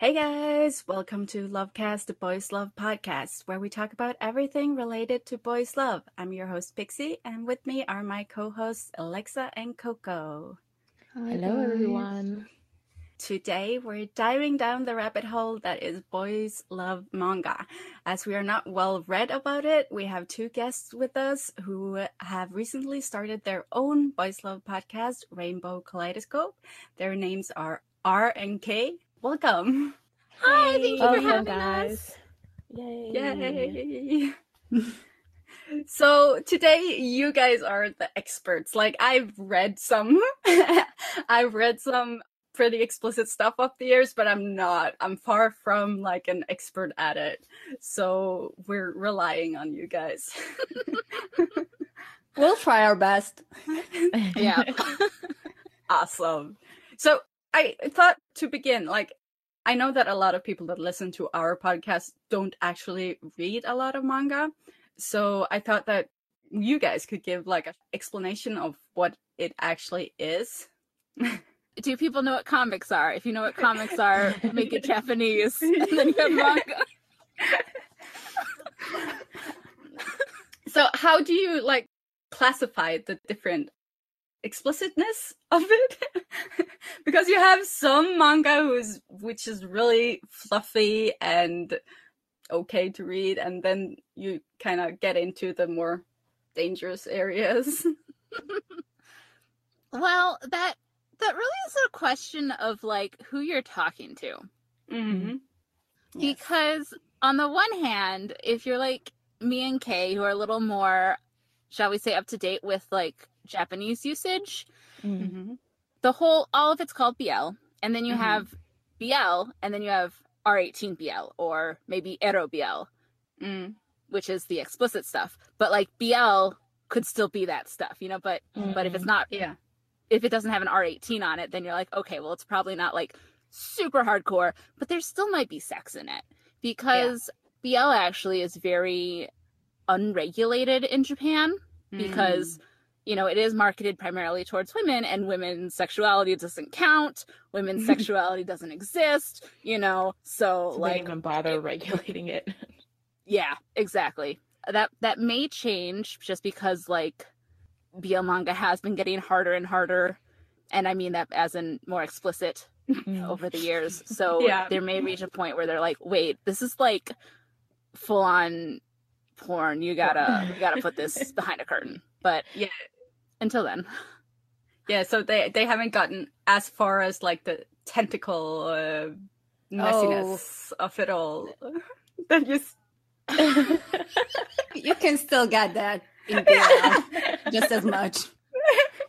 Hey guys, welcome to Lovecast, the Boys Love podcast, where we talk about everything related to boys love. I'm your host Pixie, and with me are my co-hosts Alexa and Coco. Hello, everyone. Today we're diving down the rabbit hole that is boys love manga. As we are not well read about it, we have two guests with us who have recently started their own boys love podcast, Rainbow Kaleidoscope. Their names are R and K. Welcome. Hi, thank you for having guys. us. Yay. so today you guys are the experts. Like I've read some I've read some pretty explicit stuff up the years, but I'm not. I'm far from like an expert at it. So we're relying on you guys. We'll try our best. yeah. awesome. So I thought to begin, like, I know that a lot of people that listen to our podcast don't actually read a lot of manga. So I thought that you guys could give like an explanation of what it actually is. Do people know what comics are? If you know what comics are, make it Japanese, and then you have manga. So how do you like classify the different explicitness of it? because you have some manga who's which is really fluffy and okay to read and then you kind of get into the more dangerous areas. Well, that that really is a question of like who you're talking to. mm-hmm. Because on the one hand, if you're like me and Kay, who are a little more, shall we say, up to date with like Japanese usage, Mm-hmm. the whole all of it's called BL, and then you Mhm. have BL, and then you have R18 BL, or maybe Ero BL, Mm. which is the explicit stuff. But like BL could still be that stuff, you know. But but if it's not, Yeah. if it doesn't have an R18 on it, then you're like, okay, well, it's probably not like super hardcore, but there still might be sex in it because BL actually is very unregulated in Japan because you know it is marketed primarily towards women and women's sexuality doesn't count women's sexuality doesn't exist you know so So they like didn't even bother regulating it. yeah exactly that that may change just because like BL manga has been getting harder and harder and I mean that as in more explicit mm. over the years so Yeah. there may reach a point where they're like wait this is like full on porn you gotta you gotta put this behind a curtain but Yeah. Until then Yeah, so they they haven't gotten as far as like the tentacle uh, messiness of it all. Then you s- you can still get that in BL just as much.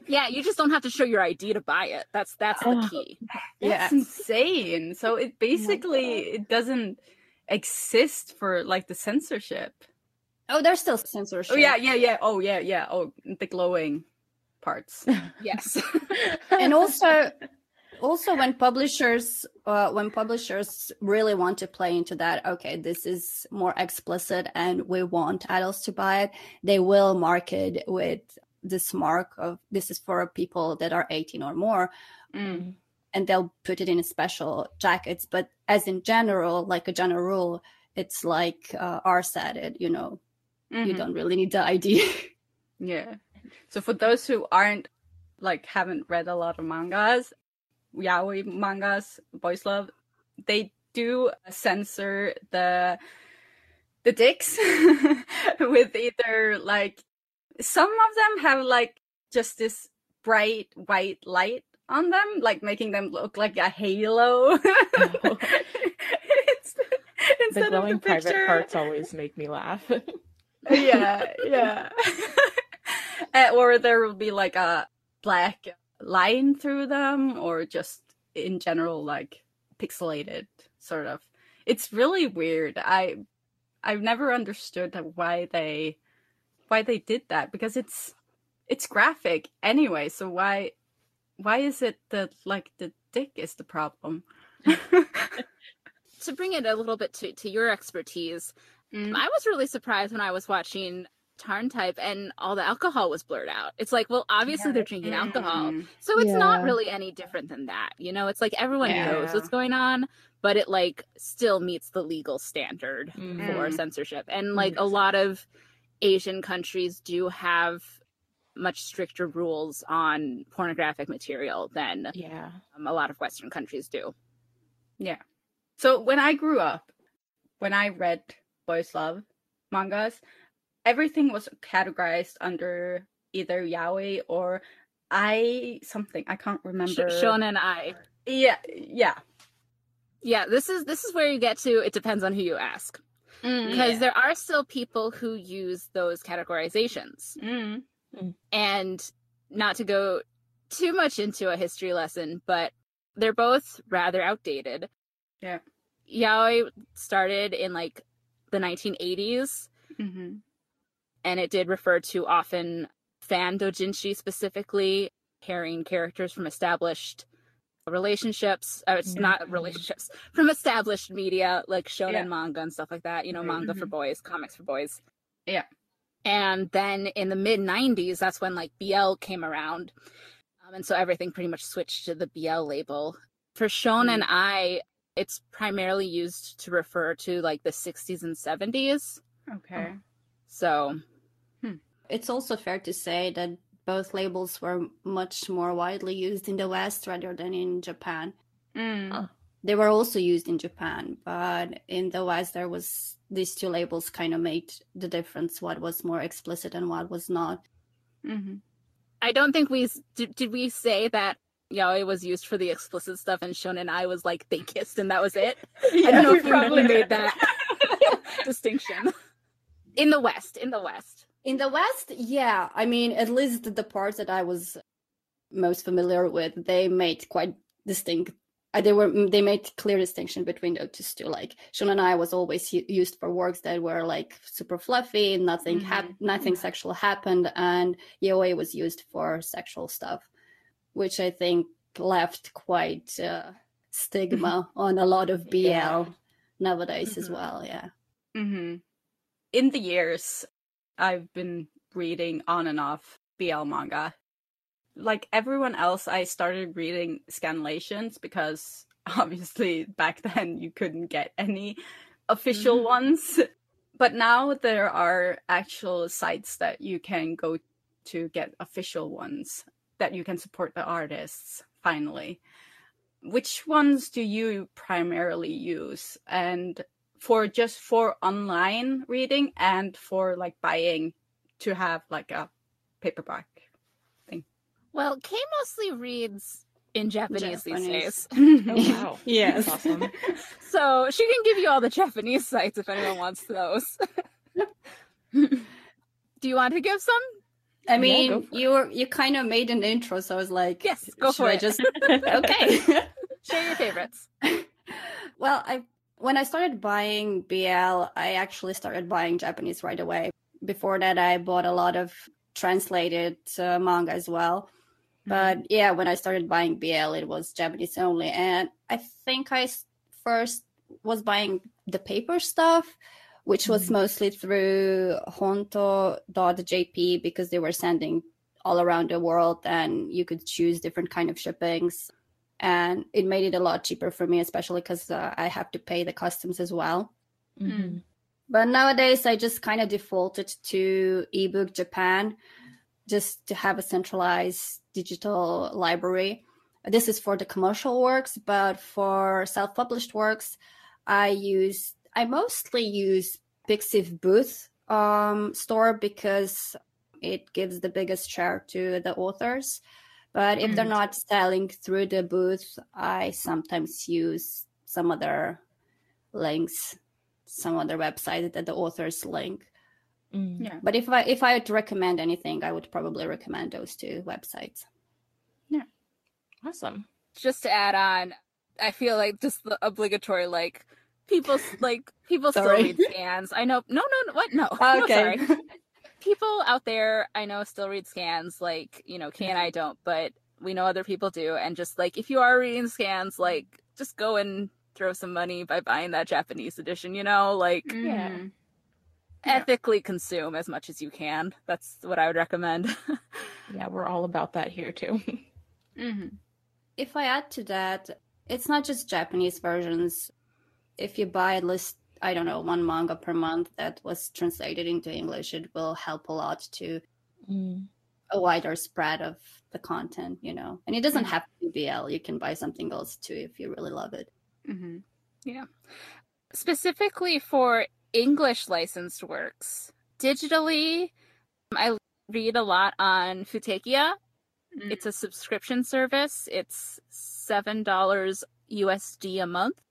yeah you just don't have to show your id to buy it that's that's the key that's insane. So it basically it doesn't exist for like the censorship. Oh, there's still censorship. Oh yeah, yeah, yeah. Oh yeah, yeah. Oh, the glowing parts. yes and also also when publishers uh, when publishers really want to play into that okay this is more explicit and we want adults to buy it they will mark it with this mark of this is for people that are 18 or more Mm. and they'll put it in special jackets. But as in general, like a general rule, it's like uh, R said it, you know, mm-hmm. you don't really need the ID. yeah. So for those who aren't like haven't read a lot of mangas, yaoi mangas, boys love, they do censor the the dicks with either like some of them have like just this bright white light on them, like making them look like a halo. Oh. the glowing the private parts always make me laugh. yeah, yeah. Uh, or there will be like a black line through them, or just in general like pixelated sort of. It's really weird. I I've never understood why they why they did that because it's it's graphic anyway. So why why is it that like the dick is the problem? to bring it a little bit to, to your expertise, mm. I was really surprised when I was watching TharnType and all the alcohol was blurred out. It's like, well, obviously yeah. they're drinking mm. alcohol. So it's yeah. not really any different than that. You know, it's like everyone yeah. knows what's going on, but it like still meets the legal standard mm. for censorship. And like a lot of Asian countries do have much stricter rules on pornographic material than yeah um, a lot of Western countries do. Yeah. So when I grew up, when I read boys love mangas, everything was categorized under either yaoi or I something I can't remember. Sh- shonen ai. Yeah, yeah, yeah. This is this is where you get to. It depends on who you ask mm, because yeah. there are still people who use those categorizations. Mm. And not to go too much into a history lesson, but they're both rather outdated. Yeah. Yaoi started in like the 1980s. Mm-hmm. And it did refer to often fan dojinshi specifically, pairing characters from established relationships uh, it's yeah. not relationships from established media like shonen yeah. manga and stuff like that you know manga mm-hmm. for boys comics for boys yeah and then in the mid 90s that's when like bl came around um, and so everything pretty much switched to the bl label for shonen mm. ai it's primarily used to refer to like the 60s and 70s okay so hmm. it's also fair to say that both labels were much more widely used in the West rather than in Japan. Mm. They were also used in Japan, but in the West, there was these two labels kind of made the difference what was more explicit and what was not. Mm-hmm. I don't think we did, did. We say that yaoi was used for the explicit stuff, and Shonen Ai was like they kissed and that was it. yeah, I don't know if we probably made that distinction in the West. In the West. In the West, yeah. I mean, at least the parts that I was most familiar with, they made quite distinct. Uh, they were they made clear distinction between the two. Like Shonen Ai was always used for works that were like super fluffy, nothing mm-hmm. hap- nothing mm-hmm. sexual happened, and yaoi was used for sexual stuff, which I think left quite uh, stigma on a lot of BL yeah. nowadays mm-hmm. as well. Yeah. Mm-hmm. In the years I've been reading on and off BL manga. Like everyone else, I started reading scanlations because obviously back then you couldn't get any official mm-hmm. ones. But now there are actual sites that you can go to get official ones that you can support the artists finally. Which ones do you primarily use? And for just for online reading and for like buying to have like a paperback thing. Well, Kay mostly reads in Japanese, Japanese. these days. oh wow. yes. That's awesome. so she can give you all the Japanese sites if anyone wants those. Do you want to give some? I mean, yeah, you were you kind of made an intro, so I was like, yes, go for I it. Just okay. Share your favorites. well, I when I started buying BL, I actually started buying Japanese right away. Before that, I bought a lot of translated uh, manga as well. Mm-hmm. But yeah, when I started buying BL, it was Japanese only. And I think I first was buying the paper stuff, which was mm-hmm. mostly through honto.jp because they were sending all around the world and you could choose different kind of shippings and it made it a lot cheaper for me, especially because uh, I have to pay the customs as well. Mm-hmm. But nowadays, I just kind of defaulted to ebook Japan just to have a centralized digital library. This is for the commercial works, but for self published works, I use, I mostly use Pixiv Booth um, store because it gives the biggest share to the authors. But if they're not selling through the booth, I sometimes use some other links, some other website that the authors link. Mm. Yeah. But if I if I would recommend anything, I would probably recommend those two websites. Yeah. Awesome. Just to add on, I feel like just the obligatory like people like people still Sorry. read scans. I know. No, no, no. What? No. Okay. Sorry. People out there, I know, still read scans. Like you know, can I don't, but we know other people do. And just like if you are reading scans, like just go and throw some money by buying that Japanese edition. You know, like Yeah. Mhm. Mm-hmm. ethically consume as much as you can. That's what I would recommend. Yeah, we're all about that here too. Mhm. If I add to that, it's not just Japanese versions. If you buy at least, I don't know, one manga per month that was translated into English, it will help a lot to Mm. a wider spread of the content, you know. And it doesn't have to be BL. You can buy something else too if you really love it. Mhm. Specifically for English licensed works, digitally, I read a lot on Futekiya. Mm. It's a subscription service. It's seven dollars USD a month.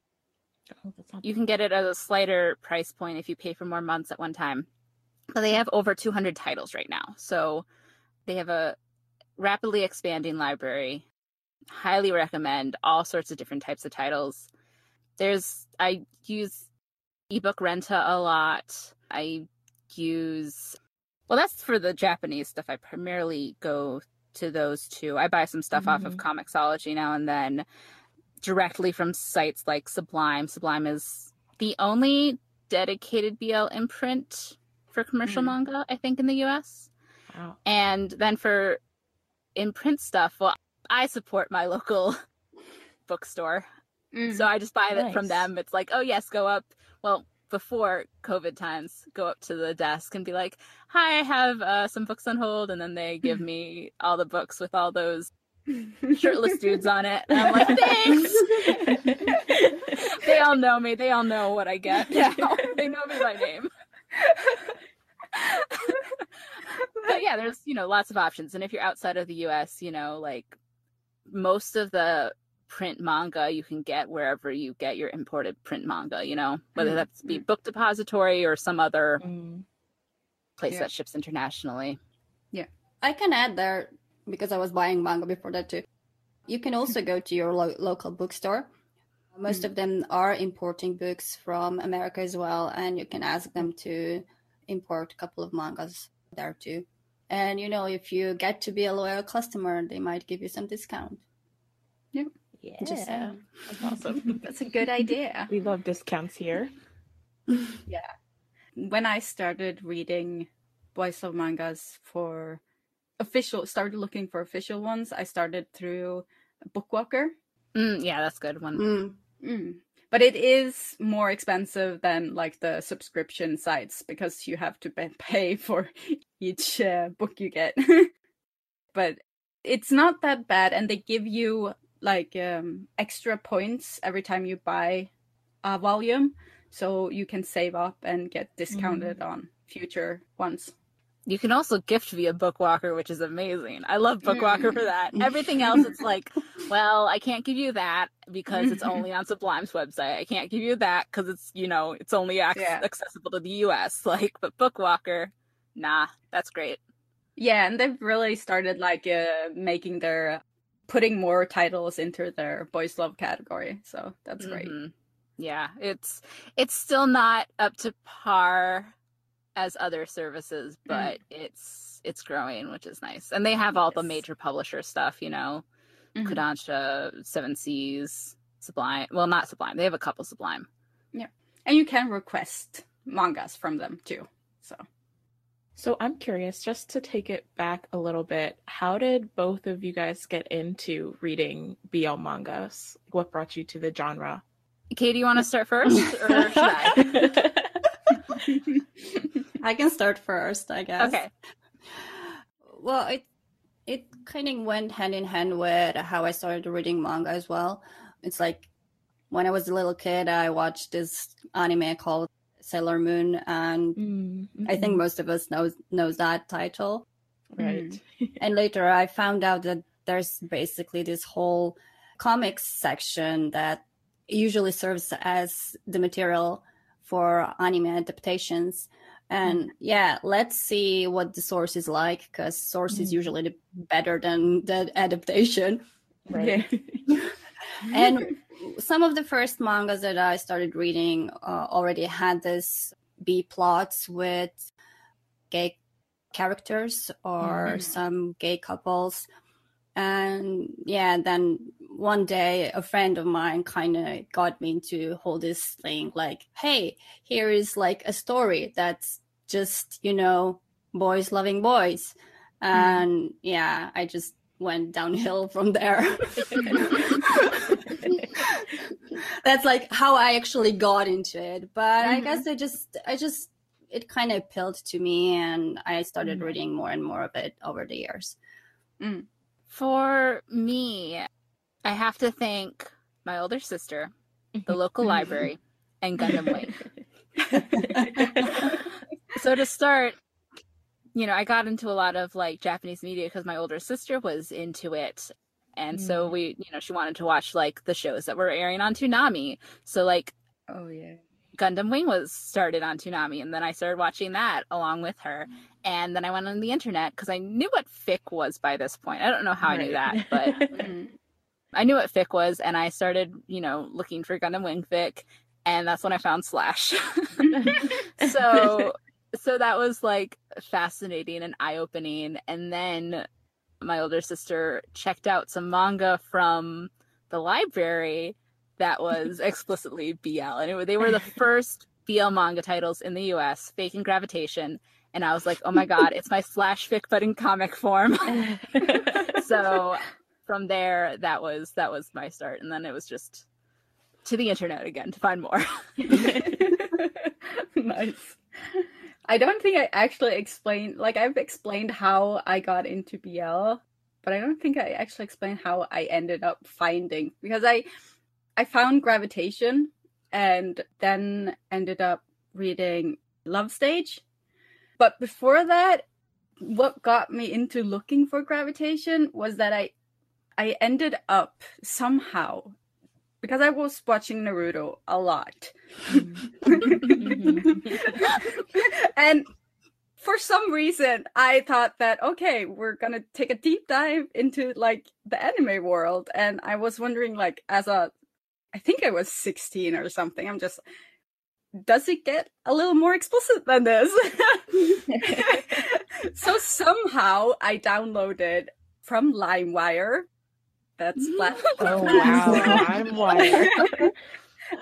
Oh, You can get it at a slighter price point if you pay for more months at one time. But they have over 200 titles right now. So they have a rapidly expanding library. Highly recommend all sorts of different types of titles. There's, I use ebook Renta a lot. I use, well, that's for the Japanese stuff. I primarily go to those two. I buy some stuff off of Comixology now and then directly from sites like Sublime. Sublime is the only dedicated BL imprint for commercial Mhm. manga, I think, in the US. wow. And then for imprint stuff, well, I support my local bookstore. Mhm. So I just buy it from them. It's like, oh, yes, go up. Well, before COVID times, go up to the desk and be like, hi, I have uh, some books on hold. And then they give me all the books with all those shirtless dudes on it. And I'm like, thanks. they all know me. They all know what I get now. they know me by name. but yeah, there's, you know, lots of options. And if you're outside of the US, you know, like most of the print manga you can get wherever you get your imported print manga, you know, whether Mm, that's be book depository or some other Mm. place Yeah. that ships internationally. Yeah. I can add there because I was buying manga before that too. You can also go to your lo- local bookstore. Most of hmm. them are importing books from America as well, and you can ask them to import a couple of mangas there too. And you know, if you get to be a loyal customer, they might give you some discount. Yep. Yeah, Just saying. that's awesome. That's a good idea. we love discounts here. Yeah. When I started reading Boys Love mangas for official, started looking for official ones, I started through Bookwalker. Mm, yeah, that's a good one. Mm. Mm. But it is more expensive than like the subscription sites because you have to pay for each uh, book you get. but it's not that bad, and they give you like um, extra points every time you buy a volume, so you can save up and get discounted on future ones. You can also gift via Bookwalker, which is amazing. I love Bookwalker for that. Everything else, it's like, well, I can't give you that because it's only on Sublime's website. I can't give you that because it's, you know, it's only ac- Yeah. accessible to the US. Like, but Bookwalker, nah, that's great. Yeah, and they've really started like uh, making their putting more titles into their boys love category. So that's great. Mhm. Yeah, it's it's still not up to par as other services, but it's it's growing, which is nice. And they have all the major publisher stuff, you know, Mhm. Kodansha, Seven Seas, Sublime. Well, not Sublime. They have a couple Sublime. Yeah, and you can request mangas from them too. So So I'm curious, just to take it back a little bit, how did both of you guys get into reading BL mangas? What brought you to the genre? Katie, you want to start first, or should I? I can start first, I guess. Okay. Well, it it kind of went hand in hand with how I started reading manga as well. It's like when I was a little kid, I watched this anime called Sailor Moon, and Mm, I think most of us knows knows that title. right. And later, I found out that there's basically this whole comics section that usually serves as the material for anime adaptations. And yeah, let's see what the source is like because source is Mm. usually better than the adaptation. Right. and some of the first mangas that I started reading uh, already had this B plots with gay characters or Mhm. some gay couples. And yeah, then one day a friend of mine kind of got me into hold this thing like, hey, here is like a story that's just, you know, boys loving boys. And yeah, I just went downhill from there. that's like how I actually got into it. But I Mhm. guess I just I just it kind of appealed to me and I started Mhm. reading more and more of it over the years. For me, I have to thank my older sister, the local library, and Gundam Wing. so to start, you know, I got into a lot of like Japanese media because my older sister was into it. And so Mm. we, you know, she wanted to watch like the shows that were airing on Toonami. So like Oh yeah. Gundam Wing was started on Toonami, and then I started watching that along with her. And then I went on the internet because I knew what fic was by this point. I don't know how I knew that, but mm-hmm. I knew what fic was, and I started, you know, looking for Gundam Wing fic, and that's when I found Slash. so, so that was like fascinating and eye opening. And then my older sister checked out some manga from the library that was explicitly BL, and it, they were the first BL manga titles in the U.S. Fake and Gravitation, and I was like, oh my god, it's my Slash fic but in comic form. so from there that was that was my start and then it was just to the internet again to find more nice. I don't think I actually explained like I've explained how I got into BL, but I don't think I actually explained how I ended up finding because I I found gravitation and then ended up reading Love Stage. But before that, what got me into looking for gravitation was that I I ended up somehow because I was watching Naruto a lot. Mm-hmm. and for some reason I thought that okay, we're going to take a deep dive into like the anime world and I was wondering like as a I think I was 16 or something. I'm just does it get a little more explicit than this? so somehow I downloaded from LimeWire. That's black. oh wow, I'm.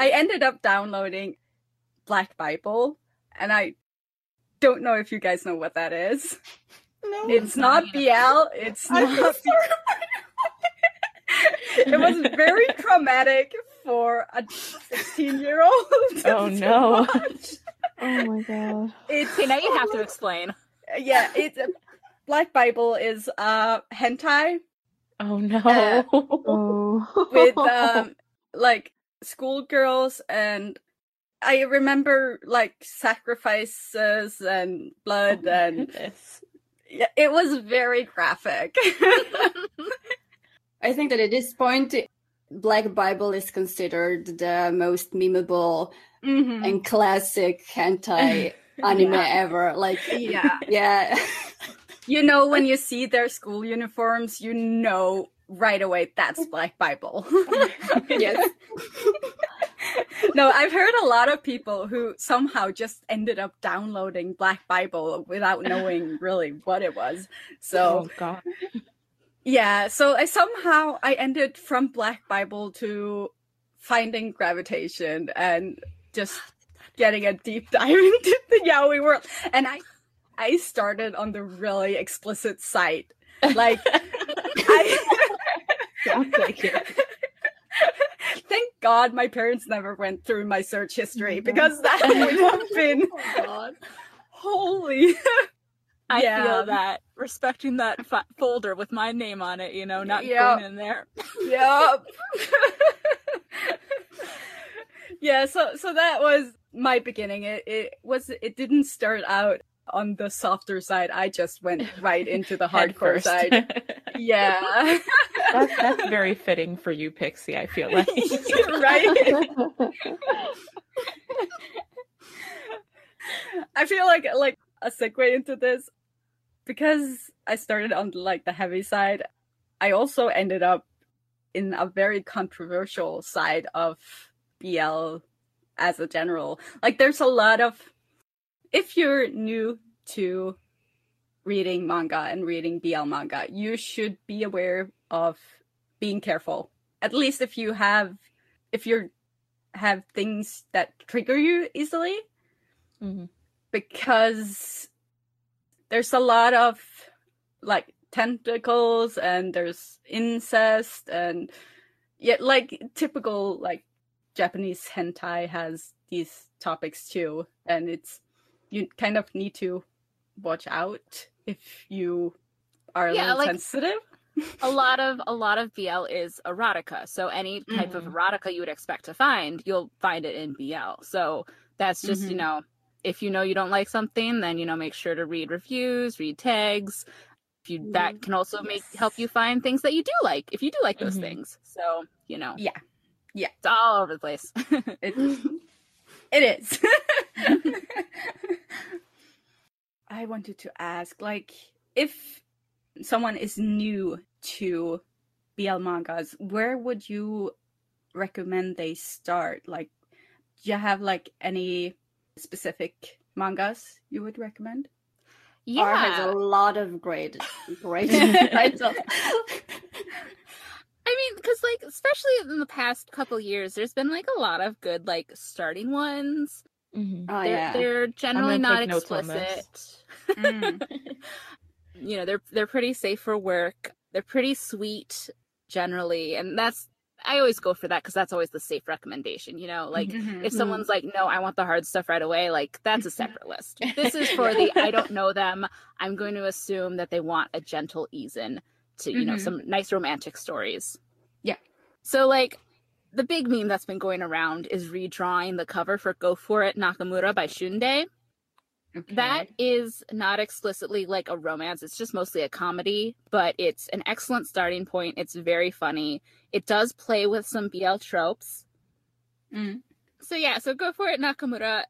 I ended up downloading Black Bible, and I don't know if you guys know what that is. No, It's not BL. It's not. it was very traumatic for a 16 year old. Oh, no. Oh my god. It's okay now you have to explain yeah. It's a Black Bible is uh hentai Oh no. Uh, Oh. with um like schoolgirls and I remember like sacrifices and blood Oh and goodness. yeah, it was very graphic. I think that at this point, Black Bible is considered the most memeable Mhm. and classic hentai anime Yeah. ever. Like, Yeah. yeah. You know when you see their school uniforms, you know right away that's Black Bible. yes. no, I've heard a lot of people who somehow just ended up downloading Black Bible without knowing really what it was. So oh god. Yeah, so I somehow I ended from Black Bible to finding gravitation and just getting a deep dive into the yaoi world. And I I started on the really explicit site. Like I Thank God my parents never went through my search history because that would have been God. holy. I Yeah. feel that respecting that fo- folder with my name on it, you know, not Yeah. going in there. yep. yeah, so so that was my beginning. It it was it didn't start out on the softer side. I just went right into the hardcore side. Yeah. that's, that's very fitting for you, Pixie. I feel like. right? I feel like like a segue into this because I started on like the heavy side. I also ended up in a very controversial side of BL as a general. Like there's a lot of if you're new to reading manga and reading BL manga, you should be aware of being careful. At least if you have if you're have things that trigger you easily Mhm. because there's a lot of like tentacles and there's incest and yet like typical like Japanese hentai has these topics too and it's you kind of need to watch out if you are a Yeah, little like- sensitive. a lot of a lot of BL is erotica. So any type of erotica you would expect to find, you'll find it in BL. So that's just, you Mhm. know, if you know you don't like something, then you know make sure to read reviews, read tags. If you that can also make help you find things that you do like, if you do like those Mhm. things. So, you know. Yeah. Yeah. It's all over the place. It, it is. I wanted to ask, like, if someone is new to BL mangas, where would you recommend they start? Like, do you have like any specific mangas you would recommend? Yeah, R has a lot of great, great titles. I mean, because like especially in the past couple years, there's been like a lot of good like starting ones. Mhm. Oh they're, yeah. they're generally not take notes on this. explicit. you know, they're they're pretty safe for work. They're pretty sweet generally, and that's I always go for that because that's always the safe recommendation. You know, like Mhm. if someone's like, "No, I want the hard stuff right away," like that's a separate list. This is for the I don't know them. I'm going to assume that they want a gentle ease in to you know Mhm. some nice romantic stories. Yeah. So like the big meme that's been going around is redrawing the cover for Go For It Nakamura by Syundei. That Okay. is not explicitly like a romance. It's just mostly a comedy, but it's an excellent starting point. It's very funny. It does play with some BL tropes. Mm. So yeah, so go for it, Nakamura.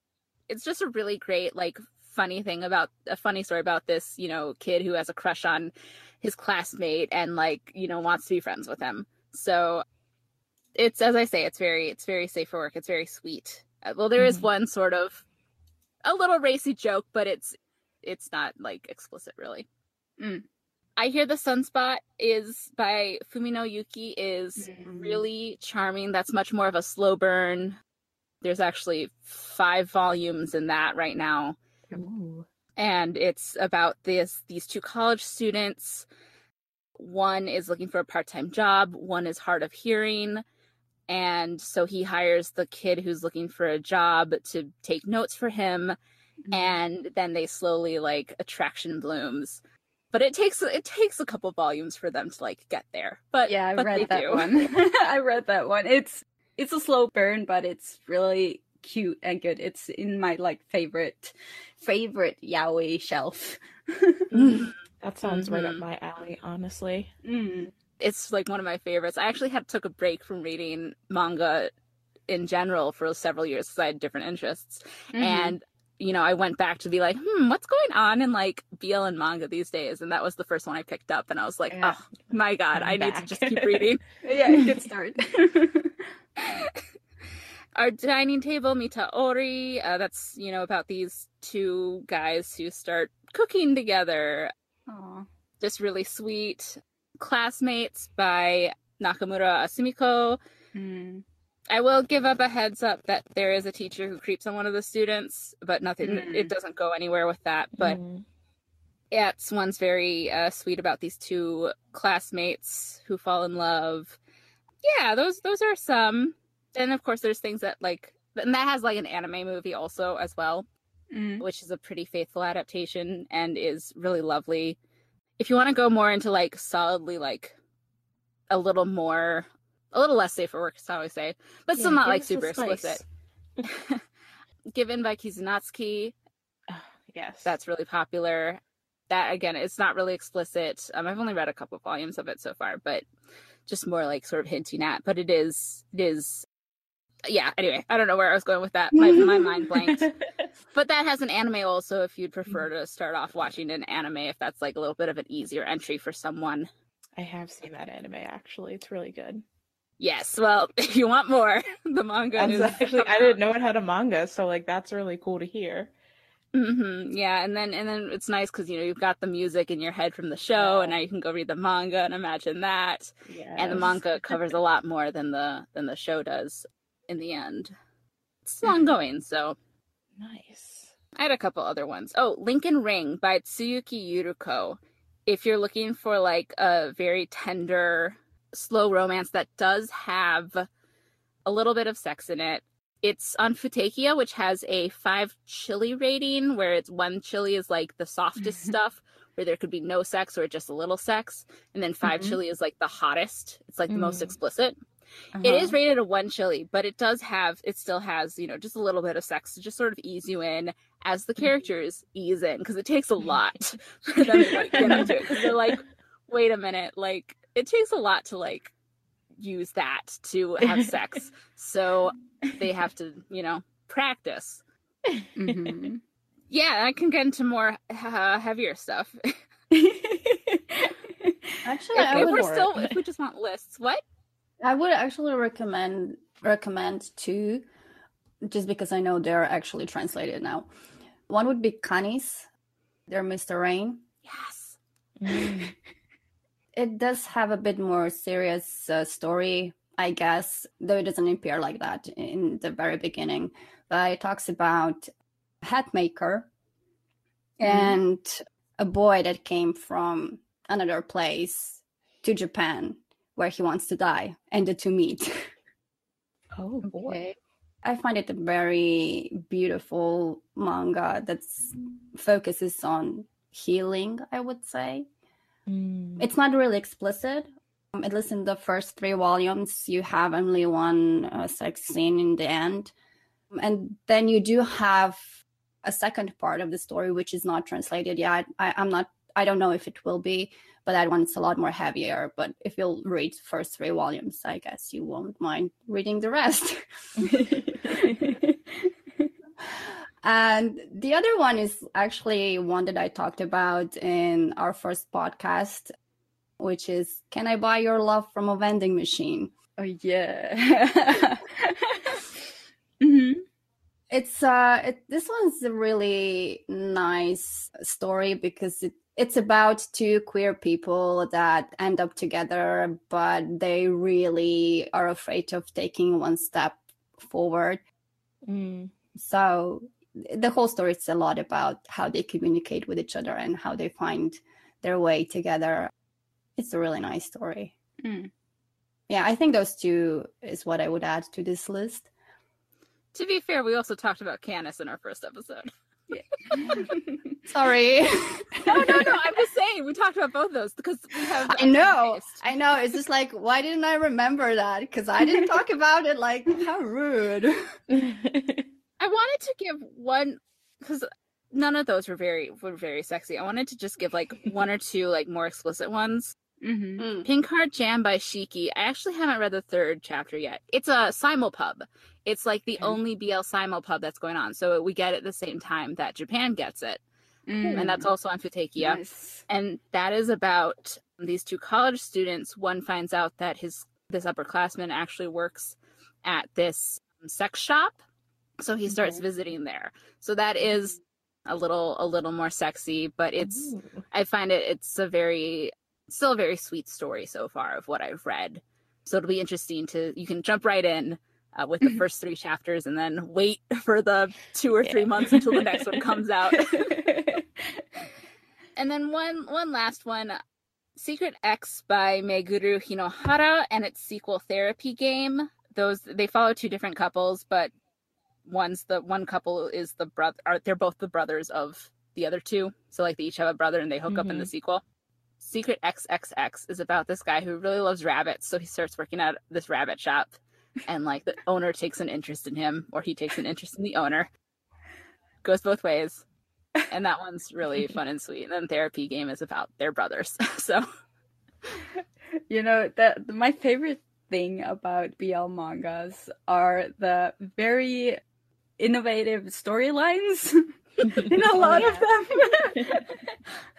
It's just a really great, like, funny thing about a funny story about this, you know, kid who has a crush on his classmate and like, you know, wants to be friends with him. So it's as I say, it's very it's very safe for work. It's very sweet. Uh, Well, there is Mhm. one sort of a little racy joke, but it's it's not like explicit really. Mm. I hear the sunspot is by Fumino Yuki is Mhm. really charming. That's much more of a slow burn. There's actually five volumes in that right now Ooh. and it's about this these two college students one is looking for a part-time job one is hard of hearing and so he hires the kid who's looking for a job to take notes for him and then they slowly like attraction blooms but it takes it takes a couple volumes for them to like get there but yeah, I but read that do. one. I read that one. It's it's a slow burn, but it's really cute and good. It's in my like favorite favorite yaoi shelf. That sounds right up Mhm. my alley, honestly. Mm. It's like one of my favorites. I actually had took a break from reading manga in general for several years because I had different interests. Mhm. And you know, I went back to be like, hmm, what's going on in like BL and manga these days? And that was the first one I picked up, and I was like, Yeah. oh my god, I'm I need to just keep reading. yeah, good start. Our dining table, Mita Ori, uh, that's you know about these two guys who start cooking together. Aw. Just really sweet. Classmates by Nakamura Asumiko. Mm. I will give up a heads up that there is a teacher who creeps on one of the students, but nothing. Mm. It doesn't go anywhere with that. But Mm. It's one's very uh, sweet about these two classmates who fall in love. Yeah, those those are some. And of course, there's things that like, and that has like an anime movie also as well, Mm. which is a pretty faithful adaptation and is really lovely. If you want to go more into like solidly like a little more, a little less safe for work, is how I say, but still Yeah, not like super explicit. Given by Kizunatsuki, Yes. that's really popular. That again, it's not really explicit. Um, I've only read a couple volumes of it so far, but just more like sort of hinting at. But it is, it is, yeah. Anyway, I don't know where I was going with that. My my mind blanked. But that has an anime also. If you'd prefer to start off watching an anime, if that's like a little bit of an easier entry for someone. I have seen that anime actually. It's really good. Yes. Well, if you want more, the manga is actually I didn't know it had a manga, so like that's really cool to hear. hmm Yeah, and then and then it's nice because you know you've got the music in your head from the show, and now you can go read the manga and imagine that. Yeah. and the manga covers a lot more than the than the show does in the end. It's ongoing, so nice. I had a couple other ones. Oh, Lincoln Ring by Tsuyuki Yuruko. If you're looking for like a very tender, slow romance that does have a little bit of sex in it, it's on Futekiya, which has a five chili rating, where it's one chili is like the softest stuff, where there could be no sex or just a little sex, and then 5 Mhm. chili is like the hottest. It's like the most Mm. Explicit. It is Uh-huh. rated a one chili, but it does have it still has, you know, just a little bit of sex to just sort of ease you in as the characters ease in because it takes a lot for them to like get up to it because they're like, wait a minute, like it takes a lot to like use that to have sex. so they have to, you know, practice. Mhm. Yeah, I can get into more uh, heavier stuff. Actually, if, I if would, we're still if we just want lists. What? I would actually recommend recommend two, just because I know they're actually translated now. One would be Canis. Dear Mr. Rain. Yes. Mm. It does have a bit more serious uh, story, I guess, though it doesn't appear like that in the very beginning. But it talks about a hat maker and a boy that came from another place to Japan where he wants to die, and the two meet. Oh boy. Okay. I find it a very beautiful manga that focuses on healing, I would say. Mm. It's not really explicit. Um, at least in the first three volumes, you have only one uh, sex scene in the end. And then you do have a second part of the story, which is not translated yet. I, I'm not, I don't know if it will be, but that one's a lot more heavier. But if you'll read the first three volumes, I guess you won't mind reading the rest. and the other one is actually one that I talked about in our first podcast, which is Can I Buy Your Love from a Vending Machine? Oh yeah. hmm It's uh it, this one's a really nice story because it, it's about two queer people that end up together but they really are afraid of taking one step forward. Mm. So the whole story is a lot about how they communicate with each other and how they find their way together. It's a really nice story. Mm. Yeah, I think those two is what I would add to this list. To be fair, we also talked about Canis in our first episode. Sorry. no, no, no. I'm just saying we talked about both those because we have. I know. I know. It's just like, why didn't I remember that? Because I didn't talk about it. Like, how rude. I wanted to give one because none of those were very were very sexy. I wanted to just give like one or two like more explicit ones. Hmm Pink Heart Jam by Shiki. I actually haven't read the third chapter yet. It's a simulpub. It's like the Okay. only BL simulpub that's going on. So we get it at the same time that Japan gets it. Mm. And that's also on Futekiya. Nice. and that is about these two college students one finds out that his this upperclassman actually works at this um, sex shop so he starts Okay. visiting there so that is mm-hmm. a little a little more sexy but it's Ooh. i find it it's a very still a very sweet story so far of what i've read. So it'll be interesting to you can jump right in uh, with the first three chapters and then wait for the two or three Yeah. months until the next one comes out. And then one one last one. Secret x by meguru hinohara and its sequel therapy game. Those they follow two different couples but one's the one couple is the brother are they're both the brothers of the other two. So like they each have a brother and they hook up in the sequel secret xxx is about this guy who really loves rabbits so he starts working at this rabbit shop and like the owner takes an interest in him or he takes an interest in the owner. Goes both ways. And that one's really fun and sweet and then therapy game is about their brothers so. You know, that my favorite thing about BL mangas are the very innovative storylines in a oh, lot of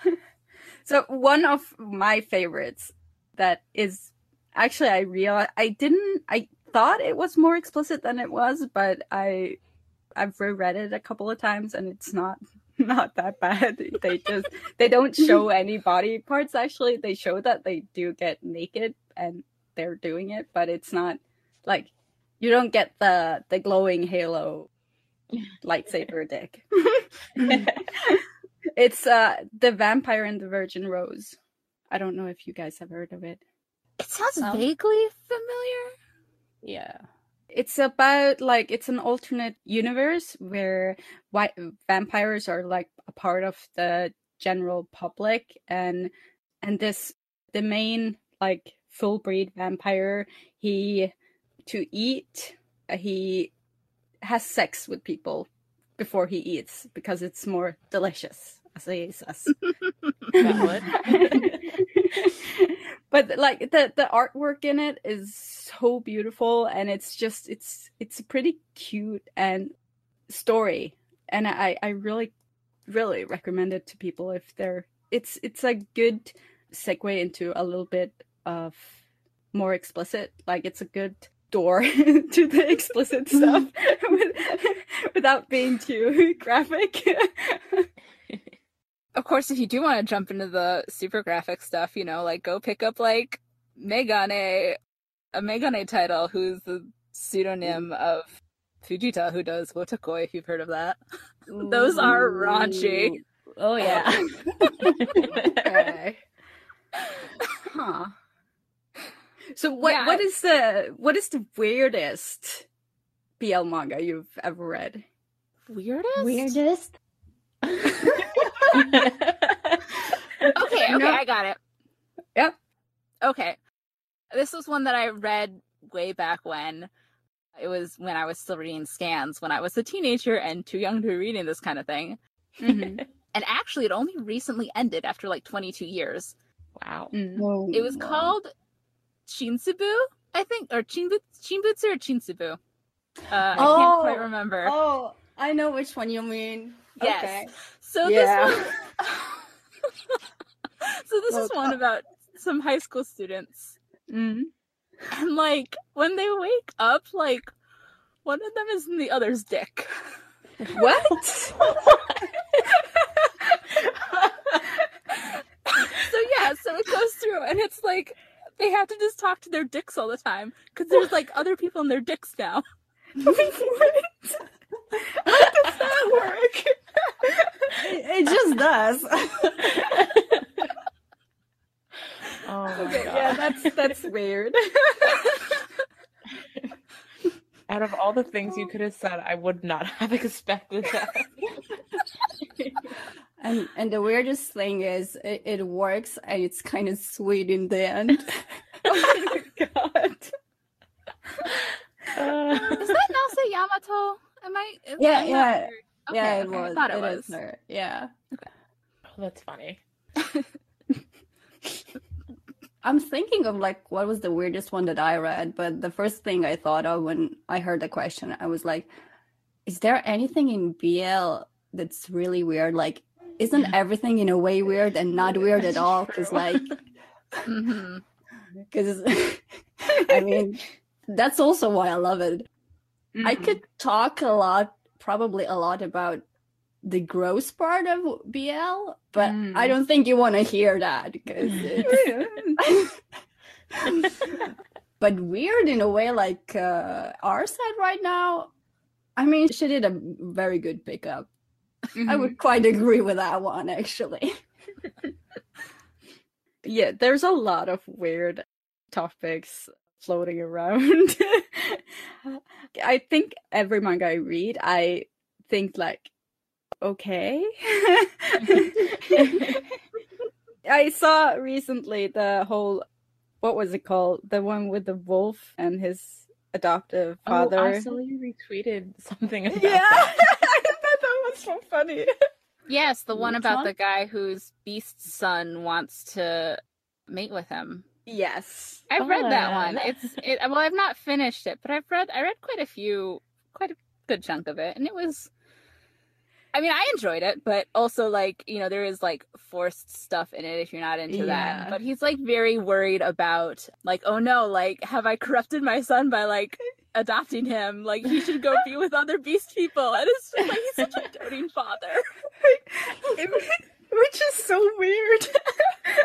them. So one of my favorites that is actually I realized I didn't I thought it was more explicit than it was, but I I've reread it a couple of times and it's not not that bad. They just they don't show any body parts actually. They show that they do get naked and they're doing it, but it's not like you don't get the the glowing halo lightsaber dick. It's uh the vampire and the virgin rose. I don't know if you guys have heard of it. it sounds Sounds- vaguely familiar Yeah. It's about like it's an alternate universe where white vampires are like a part of the general public and and this the main like full breed vampire he to eat uh, he has sex with people before he eats because it's more delicious as he says Valid. but like the the artwork in it is so beautiful and it's just it's it's a pretty cute and story and i i really really recommend it to people if they're it's it's a good segue into a little bit of more explicit like it's a good door to the explicit stuff with, without being too graphic of course if you do want to jump into the super graphic stuff you know like go pick up like megane a megane title who's the pseudonym mm. of fujita who does wotakoi if you've heard of that those are raunchy Oh yeah. okay. Huh. So what Yeah, what I- is the what is the weirdest BL manga you've ever read? weirdest Weirdest. okay, okay, No. I got it. Yep. Okay. This was one that I read way back when. It was when I was still reading scans, when I was a teenager and too young to be reading this kind of thing. Mhm. And actually, it only recently ended after like 22 years. wow. Mm. It was called Chinsubu, I think, or Chinbutsu, Chinbutsu or Chinsubu. Uh, I can't Oh, quite remember. Oh, I know which one you mean. Yes. Okay. So Yeah. this one. so this is one about some high school students, Mm. and like when they wake up, like one of them is in the other's dick. What? so yeah, so it goes through, and it's like they have to just talk to their dicks all the time because there's like other people in their dicks now. what? How does that work? It, it just does. Oh my Okay, god. yeah, that's that's weird. Out of all the things you could have said, I would not have expected that. and and the weirdest thing is it, it works and it's kind of sweet in the end. oh my god. Uh, Is that Nase Yamato? Am I? is- Yeah, I'm not yeah. Okay, it okay, I was. thought it, it was. her. Yeah. that's funny. I'm thinking of like what was the weirdest one that I read, but the first thing I thought of when I heard the question, I was like, is there anything in BL that's really weird? Like, isn't everything in a way weird and not weird at all? Because like, because I mean, that's also why I love it. I Mhm. could talk a lot, probably a lot about the gross part of BL, but Mm. I don't think you want to hear that because but weird in a way like uh our side right now. I mean, she did a very good pickup. I Mhm. would quite agree with that one actually. yeah, there's a lot of weird topics floating around. I think every manga I read, I think like, okay. I saw recently the whole, what was it called? The one with the wolf and his adoptive father. Oh, I saw you retweeted something about yeah, that. I thought that was so funny. Yes, the one Which about one? the guy whose beast son wants to mate with him. Yes. I've read that oh, one. It's it well, I've not finished it, but I've read I read quite a few quite a good chunk of it and it was I mean, I enjoyed it, but also like, you know, there is like forced stuff in it if you're not into Yeah. that. But he's like very worried about like, oh no, like have I corrupted my son by like adopting him? Like he should go be with other beast people. And it's just like he's such a doting father. Which is so weird.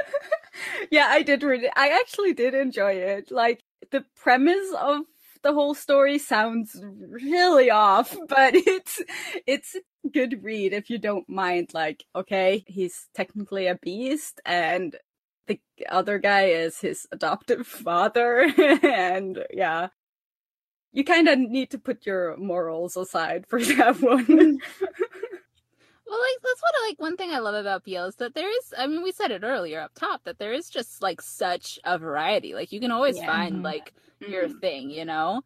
yeah, I did read it. I actually did enjoy it. Like the premise of the whole story sounds really off, but it's it's a good read if you don't mind like okay, he's technically a beast and the other guy is his adoptive father and yeah. You kind of need to put your morals aside for that one. Well, like that's what like. One thing I love about BL is that there is. I mean, we said it earlier up top that there is just like such a variety. Like you can always Yeah. find Mhm. like your Mhm. thing, you know.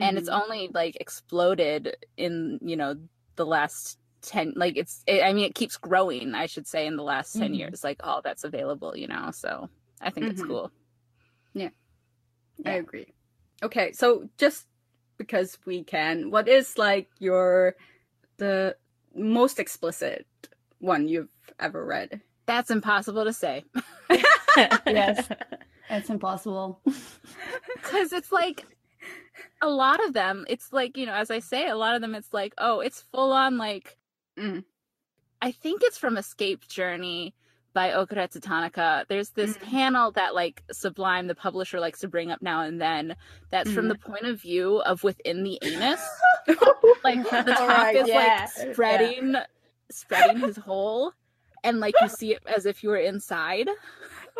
And it's Mhm. only like exploded in you know the last ten. Like it's. It, I mean, it keeps growing. I should say in the last 10 Mhm. years, like all that's available, you know. So I think it's Mhm. cool. I Yeah. I agree. Okay, so just because we can, what is like your the most explicit one you've ever read? That's impossible to say Yes. It's impossible. because it's like a lot of them. It's like you know, as I say, a lot of them. It's like oh, it's full on like. Mm. I think it's from Escape Journey by Ogeretsu Tanaka. There's this Mm. panel that like Sublime, the publisher, likes to bring up now and then. That's from Mhm. the point of view of within the anus. like the top Alright, is yeah, like spreading, spreading his hole, and like you see it as if you were inside.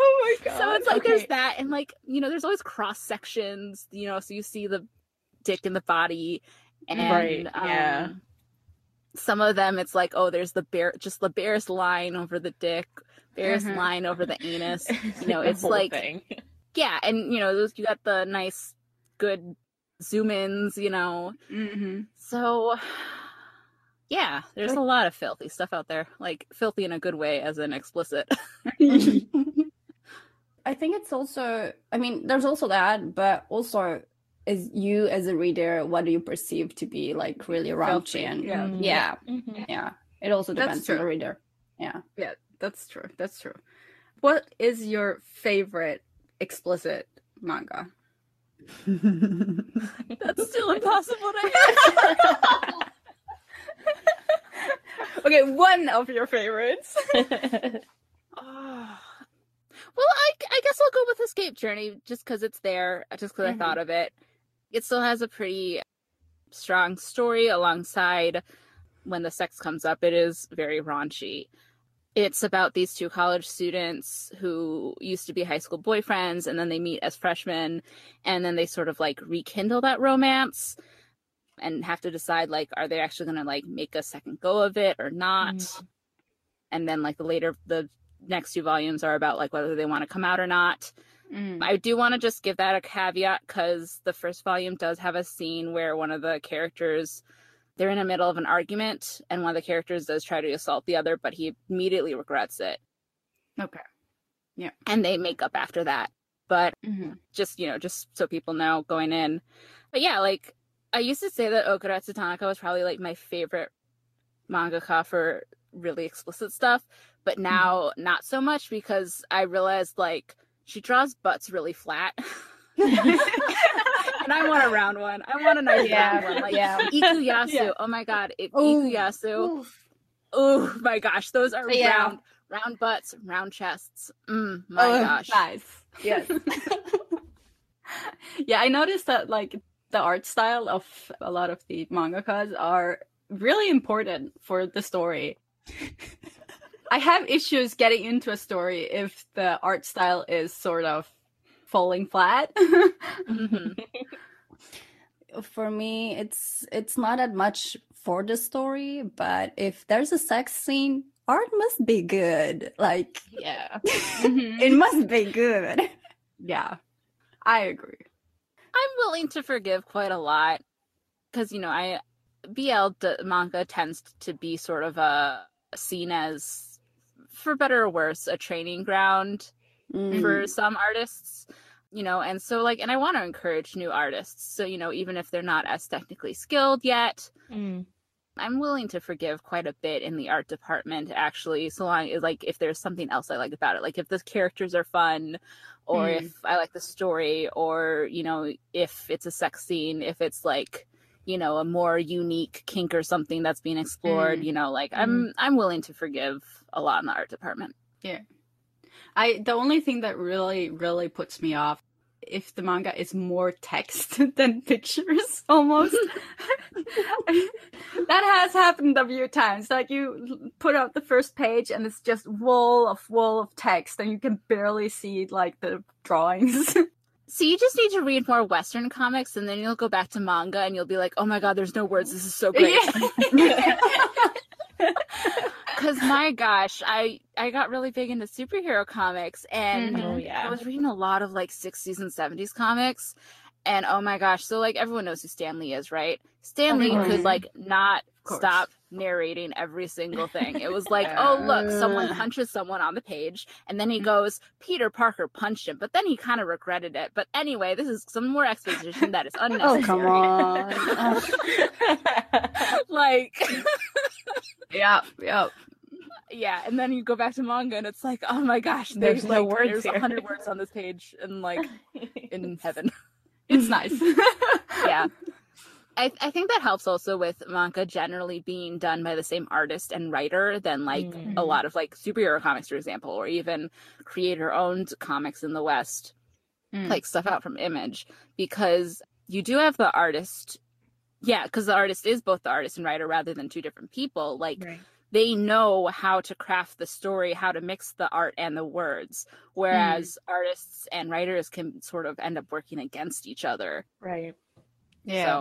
Oh my god! So it's like there's that, and like you know, there's always cross sections. You know, so you see the dick in the body, and Right, yeah. um, some of them it's like oh, there's the bare, just the barest line over the dick, barest Mhm. line over the anus. You know, it's like thing. yeah, and you know, those you got the nice, good zoom ins. You know, Mhm. so. Yeah, there's a lot of filthy stuff out there. Like filthy in a good way, as in explicit. I think it's also, I mean, there's also that, but also as you as a reader, what do you perceive to be like really raunchy and yeah. Mm. yeah, Mhm. yeah. It also depends on the reader. Yeah. Yeah, that's true. That's true. What is your favorite explicit manga? That's still impossible to Okay, one of your favorites. Oh. Well, I, I guess I'll go with Escape Journey just because it's there, just because Mhm. I thought of it. It still has a pretty strong story alongside when the sex comes up. It is very raunchy. It's about these two college students who used to be high school boyfriends and then they meet as freshmen and then they sort of like rekindle that romance and have to decide like are they actually going to like make a second go of it or not Mhm. and then like the later the next two volumes are about like whether they want to come out or not Mm. i do want to just give that a caveat because the first volume does have a scene where one of the characters they're in the middle of an argument and one of the characters does try to assault the other but he immediately regrets it Okay. Yeah. And they make up after that but Mhm. just you know just so people know going in but yeah like i used to say that ogeretsu tanaka was probably like my favorite mangaka for really explicit stuff but now not so much because i realized like she draws butts really flat and i want a round one i want a nice Yeah, round one like yeah. ikuyasu Yeah. oh my god it, Ooh. ikuyasu oh my gosh those are Yeah. round round butts round chests mm, my Oh, gosh Nice. Yes. yeah, I noticed that like the art style of a lot of the mangakas are really important for the story. I have issues getting into a story if the art style is sort of falling flat. Mhm. For me, it's it's not that much for the story, but if there's a sex scene, art must be good. Like Yeah. Mhm. it must be good. yeah, I agree. I'm willing to forgive quite a lot because you know I BL d- manga tends to be sort of a seen as, for better or worse, a training ground Mm. for some artists. You know, and so like, and I want to encourage new artists. So you know, even if they're not as technically skilled yet, Mm. I'm willing to forgive quite a bit in the art department, actually, so long as like if there's something else I like about it, like if the characters are fun, or Mm. if I like the story, or you know, if it's a sex scene, if it's like you know a more unique kink or something that's being explored, Mm. you know, like I'm I'm willing to forgive a lot in the art department. I the only thing that really really puts me off if the manga is more text than pictures almost that has happened a few times like you put out the first page and it's just wall of wall of text and you can barely see like the drawings So you just need to read more Western comics, and then you'll go back to manga, and you'll be like, "Oh my god, there's no words. This is so great." Because my gosh, I I got really big into superhero comics, and mm-hmm. Oh, yeah. I was reading a lot of like 60s and 70s comics, and oh my gosh, so like everyone knows who Stan Lee is, right? Stan Lee could like not stop narrating every single thing. It was like, oh look, someone punches someone on the page, and then he mm-hmm. goes, Peter Parker punched him, but then he kind of regretted it. But anyway, this is some more exposition that is unnecessary. Oh come on. Like yeah yeah yeah and then you go back to manga and it's like oh my gosh There's there's, no like, words there's here. 100 words on this page and like in heaven it's nice yeah I, I think that helps also with manga generally being done by the same artist and writer than like a Mhm. lot of like superhero comics for example or even creator owned comics in the west Mm. like stuff out from image because you do have the artist yeah because the artist is both the artist and writer rather than two different people like right. they know how to craft the story, how to mix the art and the words. Whereas artists and writers can sort of end up working against each other. Right. yeah So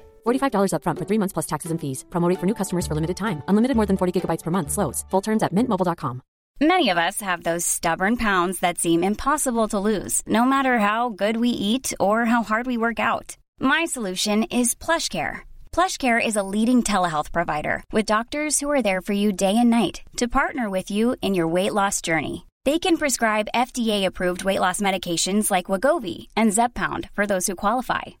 $45 upfront for three months plus taxes and fees. Promo rate for new customers for limited time. Unlimited more than 40 gigabytes per month. Slows. Full terms at mintmobile.com. Many of us have those stubborn pounds that seem impossible to lose, no matter how good we eat or how hard we work out. My solution is PlushCare. PlushCare is a leading telehealth provider with doctors who are there for you day and night to partner with you in your weight loss journey. They can prescribe FDA-approved weight loss medications like Wegovy and Zepbound for those who qualify.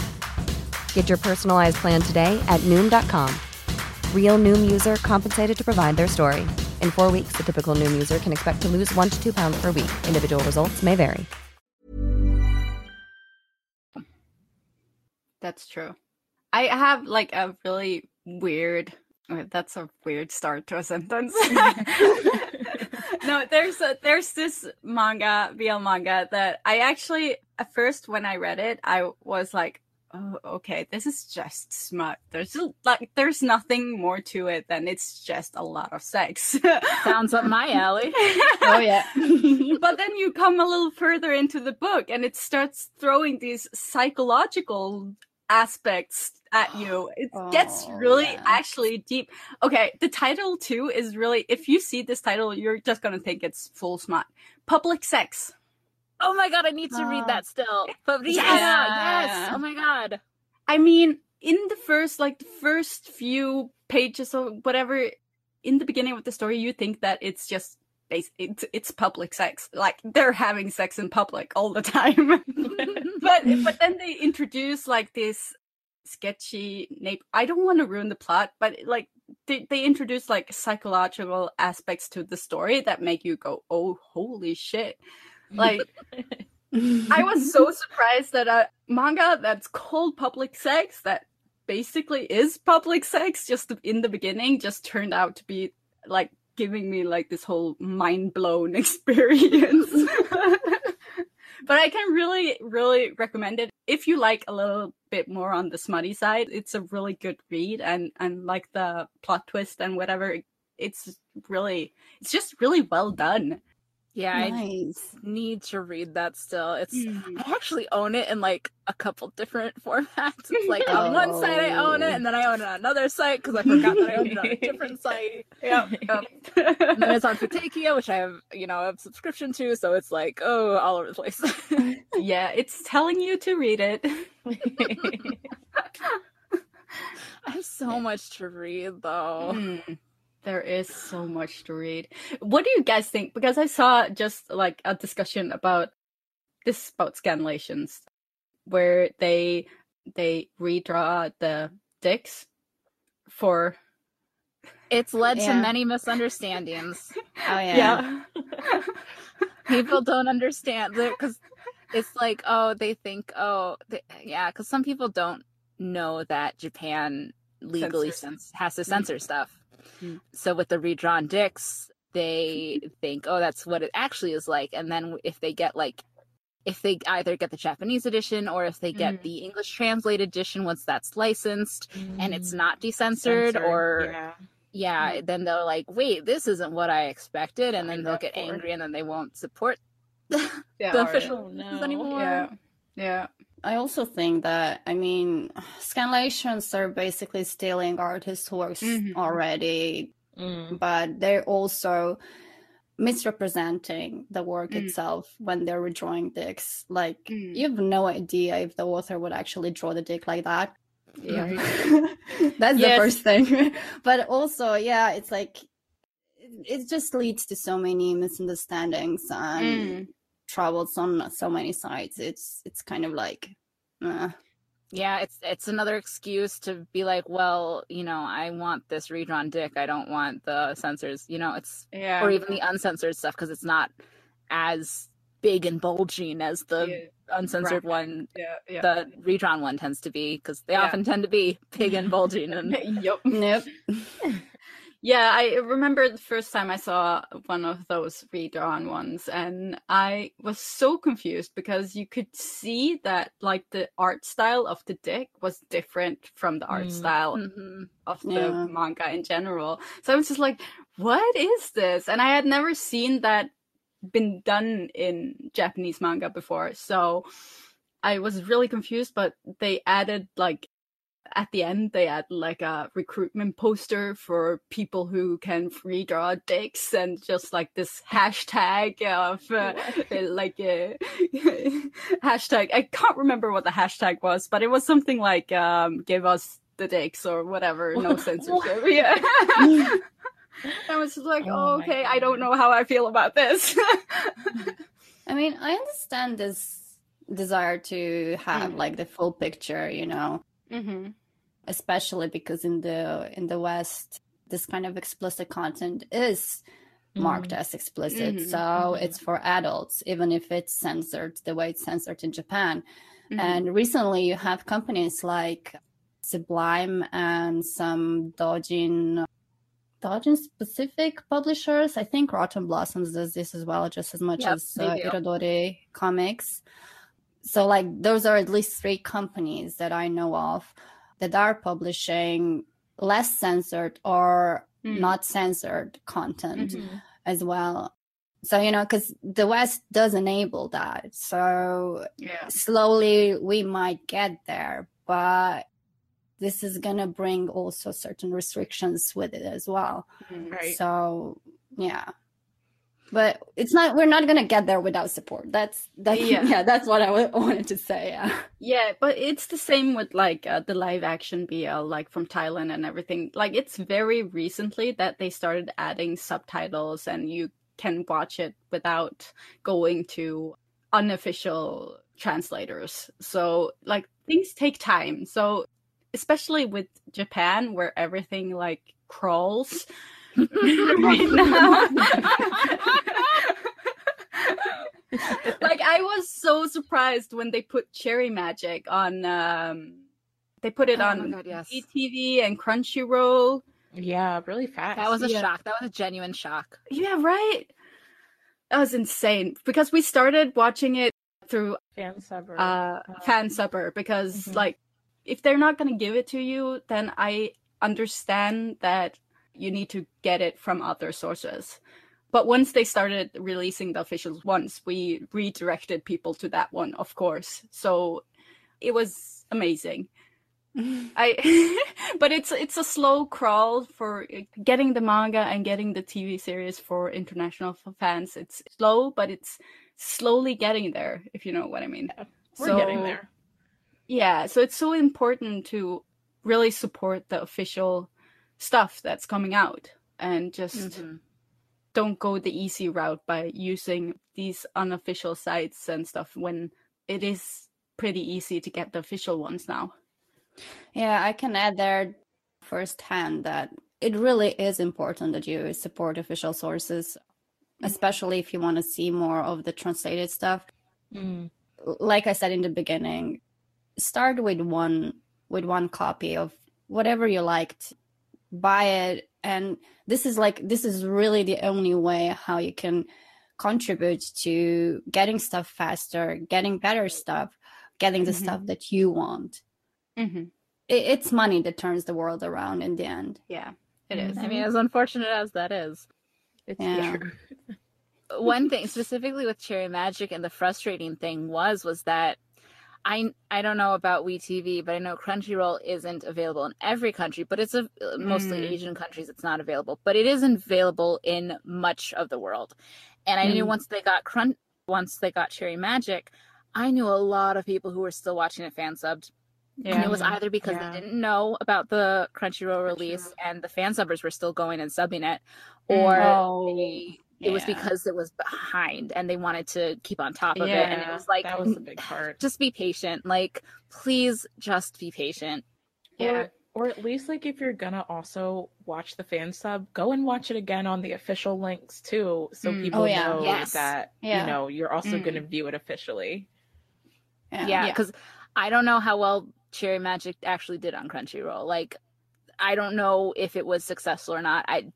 Get your personalized plan today at Noom.com. Real Noom user compensated to provide their story. In four weeks, the typical Noom user can expect to lose one to two pounds per week. Individual results may vary. That's true. I have like a really weird. That's a weird start to a sentence. no, there's a, there's this manga, BL manga that I actually at first when I read it, I was like, oh, okay, this is just smut. There's like there's nothing more to it than it's just a lot of sex. Sounds up my alley. oh yeah. but then you come a little further into the book and it starts throwing these psychological aspects at you. It gets Oh, really yeah. actually deep. Okay, the title too is really if you see this title, you're just gonna think it's full smut. Public sex. Oh my god, I need to read Oh. that still. But yeah, Yes. yes. Oh my god. I mean, in the first like the first few pages or whatever, in the beginning of the story, you think that it's just it's it's public sex. Like they're having sex in public all the time. but but then they introduce like this sketchy nape I don't want to ruin the plot, but like they, they introduce like psychological aspects to the story that make you go, Oh holy shit. Like I was so surprised that a manga that's called public sex that basically is public sex just in the beginning just turned out to be like giving me like this whole mind blown experience. but I can really, really recommend it if you like a little bit more on the smutty side. It's a really good read, and and like the plot twist and whatever. It's really, it's just really well done. Yeah, I need to read that still. It's Mm. I actually own it in like a couple different formats. It's like on one site I own it, and then I own it on another site because I forgot that I owned it on a different site. Yeah. And then it's on Futekiya, which I have, you know, a subscription to, so it's like, oh, all over the place. yeah, it's telling you to read it. I have so much to read though. Mm, there is so much to read. What do you guys think? Because I saw just like a discussion about this about scanlations, where they they redraw the dicks for It's led to many misunderstandings. Oh yeah. people don't understand because it's like oh they think oh they, yeah because some people don't know that japan legally Censors. cens- has to mm-hmm. censor stuff Mm. so with the redrawn dicks they think oh that's what it actually is like and then if they get like if they either get the japanese edition or if they get Mm. the english translated edition once that's licensed and it's Mm. not decensored Censored, or yeah. yeah, then they're like, wait, this isn't what I expected, and then they'll get angry, and then they won't support the yeah, or- official no. anymore. Yeah, yeah. I also think that I mean scanlations are basically stealing artists' works Mhm. already, Mm. but they're also misrepresenting the work Mm. itself when they're redrawing dicks. Like Mm. you have no idea if the author would actually draw the dick like that. Yeah. That's the first thing. but also, yeah, it's like it, it just leads to so many misunderstandings and Troubles on so many sides. It's it's kind of like uh, Yeah, it's it's another excuse to be like, well, you know, I want this redrawn dick. I don't want the censors. You know, it's Yeah. or even the uncensored stuff because it's not as big and bulging as the Yeah. uncensored Right. one. yeah, yeah. The redrawn one tends to be because they Yeah. often tend to be big and bulging and yep nope. Yeah, I remember the first time I saw one of those redrawn ones, and I was so confused because you could see that like the art style of the dick was different from the art Mm. style Mhm. of the Yeah. manga in general. So I was just like, what is this? And I had never seen that been done in Japanese manga before. So I was really confused, but they added like at the end they had like a recruitment poster for people who can redraw dicks and just like this hashtag of uh, like a hashtag i can't remember what the hashtag was but it was something like um give us the dicks or whatever no censorship yeah. I was just like Oh oh, okay i don't know how i feel about this. I mean, I understand this desire to have Mm. like the full picture, you know, mm-hmm. Especially because in the in the West, this kind of explicit content is marked as explicit. Mhm, So mhm. it's for adults, even if it's censored the way it's censored in Japan. Mhm. And recently, you have companies like Sublime and some Dojin, Dojin specific publishers. I think Rotten Blossoms does this as well, just as much Yep, as uh. Irodori Comics. So, like, those are at least three companies that I know of that are publishing less censored or Mm. not censored content Mhm. as well. So, you know, because the West does enable that. So, Yeah. slowly we might get there, but this is going to bring also certain restrictions with it as well. Right. So, yeah. But it's not, we're not going to get there without support. That's, that's, Yeah. yeah, that's what I wanted to say. Yeah. Yeah, but it's the same with like uh, the live action BL, like from Thailand and everything. Like it's very recently that they started adding subtitles and you can watch it without going to unofficial translators. So like things take time. So especially with Japan where everything like crawls. like I was so surprised when they put Cherry Magic on. Um, they put it Oh on God, yes. WeTV and Crunchyroll. Yeah, really fast. That was a Yeah. shock. That was a genuine shock. Yeah, right. That was insane because we started watching it through fan sub. or- uh, fan supper because Mhm. like if they're not gonna give it to you, then I understand that you need to get it from other sources. But once they started releasing the official ones, we redirected people to that one, of course. So it was amazing. I but it's it's a slow crawl for uh, getting the manga and getting the TV series for international fans. It's slow, but it's slowly getting there, if you know what I mean. We're getting there. Yeah, so it's so important to really support the official stuff that's coming out and just Mhm. don't go the easy route by using these unofficial sites and stuff when it is pretty easy to get the official ones now. Yeah, I can add there firsthand that it really is important that you support official sources, especially if you want to see more of the translated stuff. Mm. Like I said in the beginning, start with one with one copy of whatever you liked, buy it, and this is like this is really the only way how you can contribute to getting stuff faster, getting better stuff, getting the Mhm. stuff that you want Mm-hmm. it, it's money that turns the world around in the end. Yeah, it is. I mean, as unfortunate as that is. It's Yeah. true. one thing specifically with Cherry Magic and the frustrating thing was was that I I don't know about WeTV, but I know Crunchyroll isn't available in every country, but it's a mostly Mm. Asian countries it's not available, but it is available in much of the world. And I knew Mm. once they got Crunch once they got Cherry Magic, I knew a lot of people who were still watching it fan subbed. And it was either because Yeah. they didn't know about the Crunchyroll release and the fan subbers were still going and subbing it, or they- it was because it was behind and they wanted to keep on top of it. And it was like, that was the big part. just be patient. Like, please just be patient. Yeah. Or, or at least like if you're gonna also watch the fan sub, go and watch it again on the official links too, so Mm. people Oh, yeah. know Yes. that Yeah. you know you're also Mm. gonna view it officially. Yeah. Yeah, Yeah. because I don't know how well Cherry Magic actually did on Crunchyroll. Like, I don't know if it was successful or not. I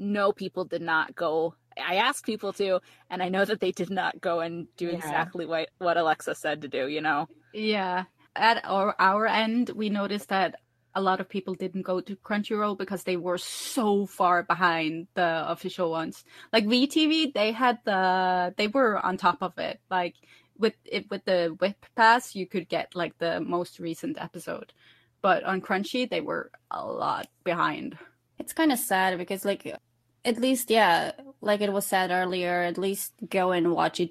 know people did not go. I asked people to, and I know that they did not go and do Yeah. exactly what what Alexa said to do. You know. Yeah. At our, our end, we noticed that a lot of people didn't go to Crunchyroll because they were so far behind the official ones. Like WeTV, they had the they were on top of it. Like with it with the VIP Pass, you could get like the most recent episode. But on Crunchy, they were a lot behind. It's kind of sad because, like, at least, yeah, like it was said earlier, at least go and watch it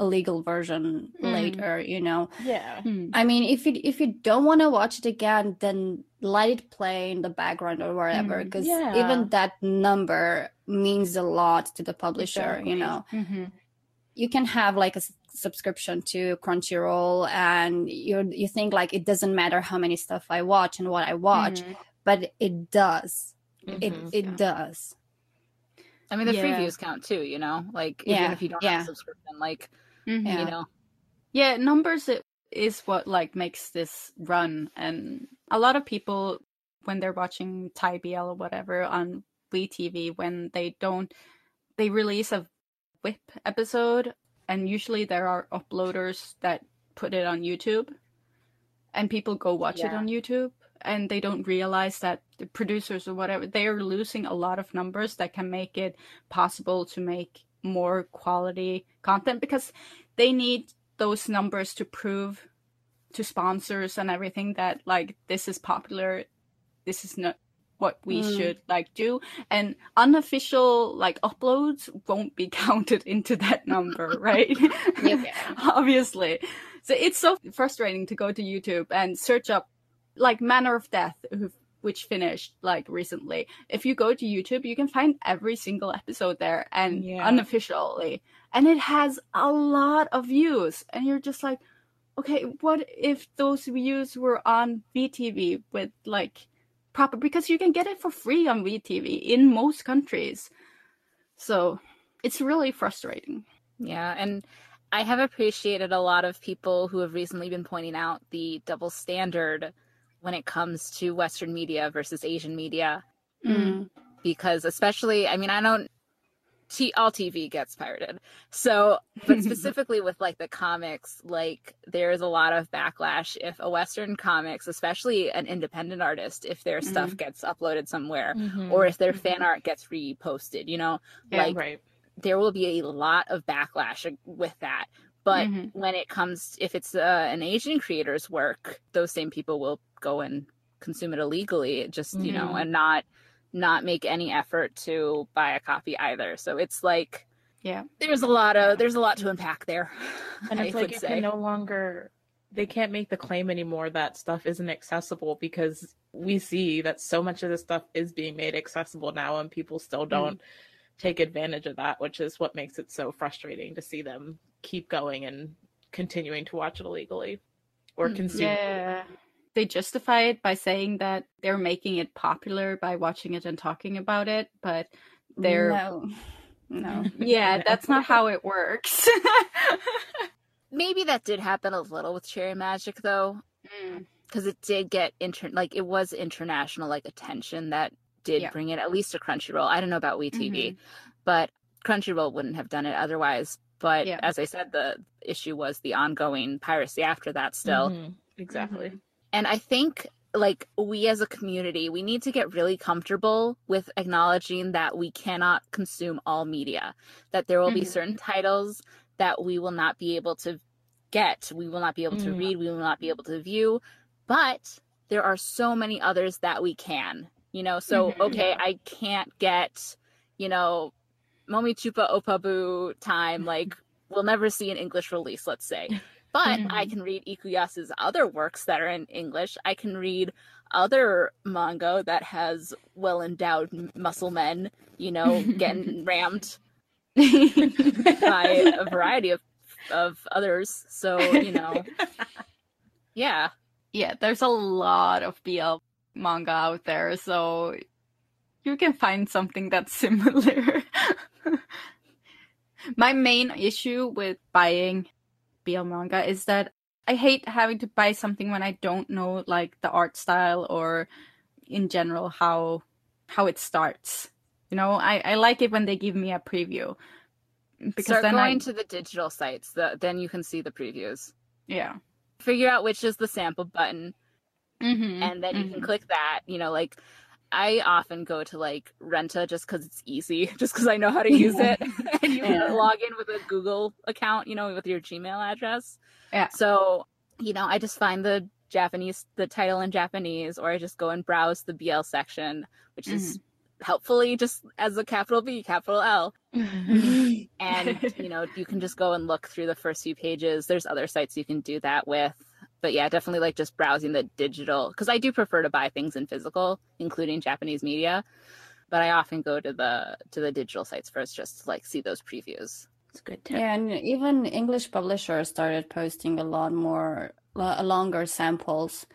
a legal version Mm. later, you know. Yeah. I mean, if you if you don't want to watch it again, then let it play in the background or wherever, Mm, because yeah. even that number means a lot to the publisher. You know, Mm-hmm. you can have like a subscription to Crunchyroll, and you you think like it doesn't matter how many stuff I watch and what I watch, Mm-hmm. but it does. It Mhm. it Yeah. does. I mean, the Yeah. previews count too. You know, like Yeah, even if you don't yeah. have a subscription, like Mm-hmm. You know. Yeah, numbers it is what like makes this run and a lot of people when they're watching Thai BL or whatever on WeTV when they don't they release a VIP episode and usually there are uploaders that put it on YouTube and people go watch it on YouTube and they don't realize that the producers or whatever they are losing a lot of numbers that can make it possible to make more quality content because they need those numbers to prove to sponsors and everything that like this is popular this is not what we Mm. should like do. And unofficial like uploads won't be counted into that number right? Obviously. So it's so frustrating to go to youtube and search up like manner of death which finished like recently. If you go to youtube you can find every single episode there and Yeah. unofficially. And it has a lot of views. And you're just like okay what if those views were on WeTV with like proper because you can get it for free on WeTV in most countries. So it's really frustrating. Yeah, and I have appreciated a lot of people who have recently been pointing out the double standard when it comes to Western media versus Asian media. Mm. Because, especially, I mean, I don't. T- all TV gets pirated. So, but specifically with like the comics, like there's a lot of backlash if a Western comics, especially an independent artist, if their stuff gets uploaded somewhere Mhm. or if their fan art gets reposted, you know, Yeah. like right. there will be a lot of backlash with that. But Mhm. when it comes, if it's uh, an Asian creator's work, those same people will go and consume it illegally, just you know, Mhm. and not not make any effort to buy a copy either. So it's like, yeah, there's a lot of there's a lot to unpack there. And I it's like you say. can no longer they can't make the claim anymore that stuff isn't accessible because we see that so much of this stuff is being made accessible now and people still don't Mm. Don't take advantage of that, which is what makes it so frustrating to see them keep going and continuing to watch it illegally or Mm, consume Yeah. They justify it by saying that they're making it popular by watching it and talking about it, but they're No. No. yeah, that's not how it works. Maybe that did happen a little with Cherry Magic though, Mm. because it did get inter like it was international like attention that did Yeah. bring it at least to Crunchyroll. I don't know about WeTV, Mhm. but Crunchyroll wouldn't have done it otherwise. But Yeah. as I said, the issue was the ongoing piracy after that still. Mhm, exactly. And I think like we as a community, we need to get really comfortable with acknowledging that we cannot consume all media. That there will be Mhm. certain titles that we will not be able to get, we will not be able to Mhm. read, we will not be able to view, but there are so many others that we can. You know, so Mhm. okay, I can't get, you know, Momi Chupa Opabu time like we'll never see an English release, let's say. But I Mhm. can read Ikuyasu's other works that are in English. I can read other manga that has well endowed muscle men, you know, getting rammed by a variety of of others. So, you know, yeah. yeah, there's a lot of BL manga out there, so you can find something that's similar. My main issue with buying BL manga is that I hate having to buy something when I don't know like the art style or in general how how it starts. You know, I, I like it when they give me a preview. Because Start then going I to the digital sites. The, then you can see the previews. yeah. Figure out which is the sample button Mm-hmm. and then you can click that you know like i often go to like renta just because it's easy just because i know how to use it and you Yeah. can log in with a google account you know with your gmail address Yeah. so you know i just find the japanese the title in japanese or i just go and browse the bl section which is helpfully just as a capital b capital l and you know you can just go and look through the first few pages there's other sites you can do that with but yeah definitely like just browsing the digital because i do prefer to buy things in physical including japanese media but i often go to the to the digital sites first just to like see those previews It's a good tip. Yeah, and even English publishers started posting a lot more lo- longer samples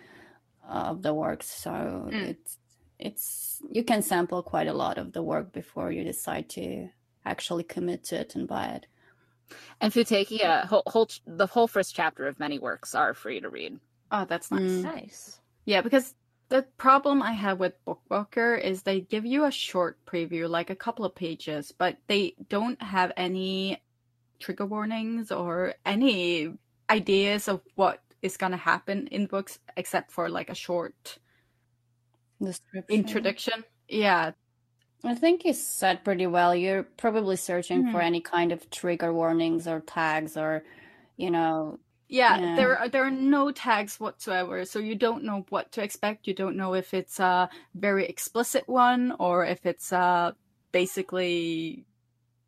of the works. So Mm. it's it's you can sample quite a lot of the work before you decide to actually commit to it and buy it. And Futekiya, whole, whole the whole first chapter of many works are free to read. Oh, that's nice. Mm. Nice. Yeah, because the problem I have with Bookwalker is they give you a short preview, like a couple of pages, but they don't have any trigger warnings or any ideas of what is going to happen in books except for like a short Description. introduction. Yeah. I think you said pretty well. You're probably searching for Mhm. any kind of trigger warnings or tags or, you know, Yeah, there are there are no tags whatsoever, so you don't know what to expect. You don't know if it's a very explicit one or if it's a basically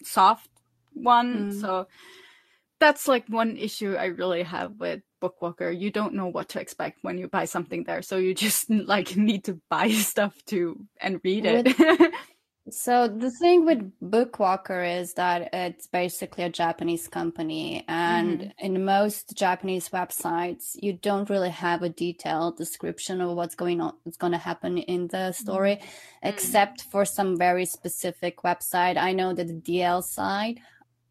soft one. Mm. So that's like one issue I really have with Bookwalker. You don't know what to expect when you buy something there, so you just like need to buy stuff to and read it. So the thing with Bookwalker is that it's basically a Japanese company, and Mhm. in most Japanese websites, you don't really have a detailed description of what's going on, what's going to happen in the story, except for some very specific website. I know that the DLsite,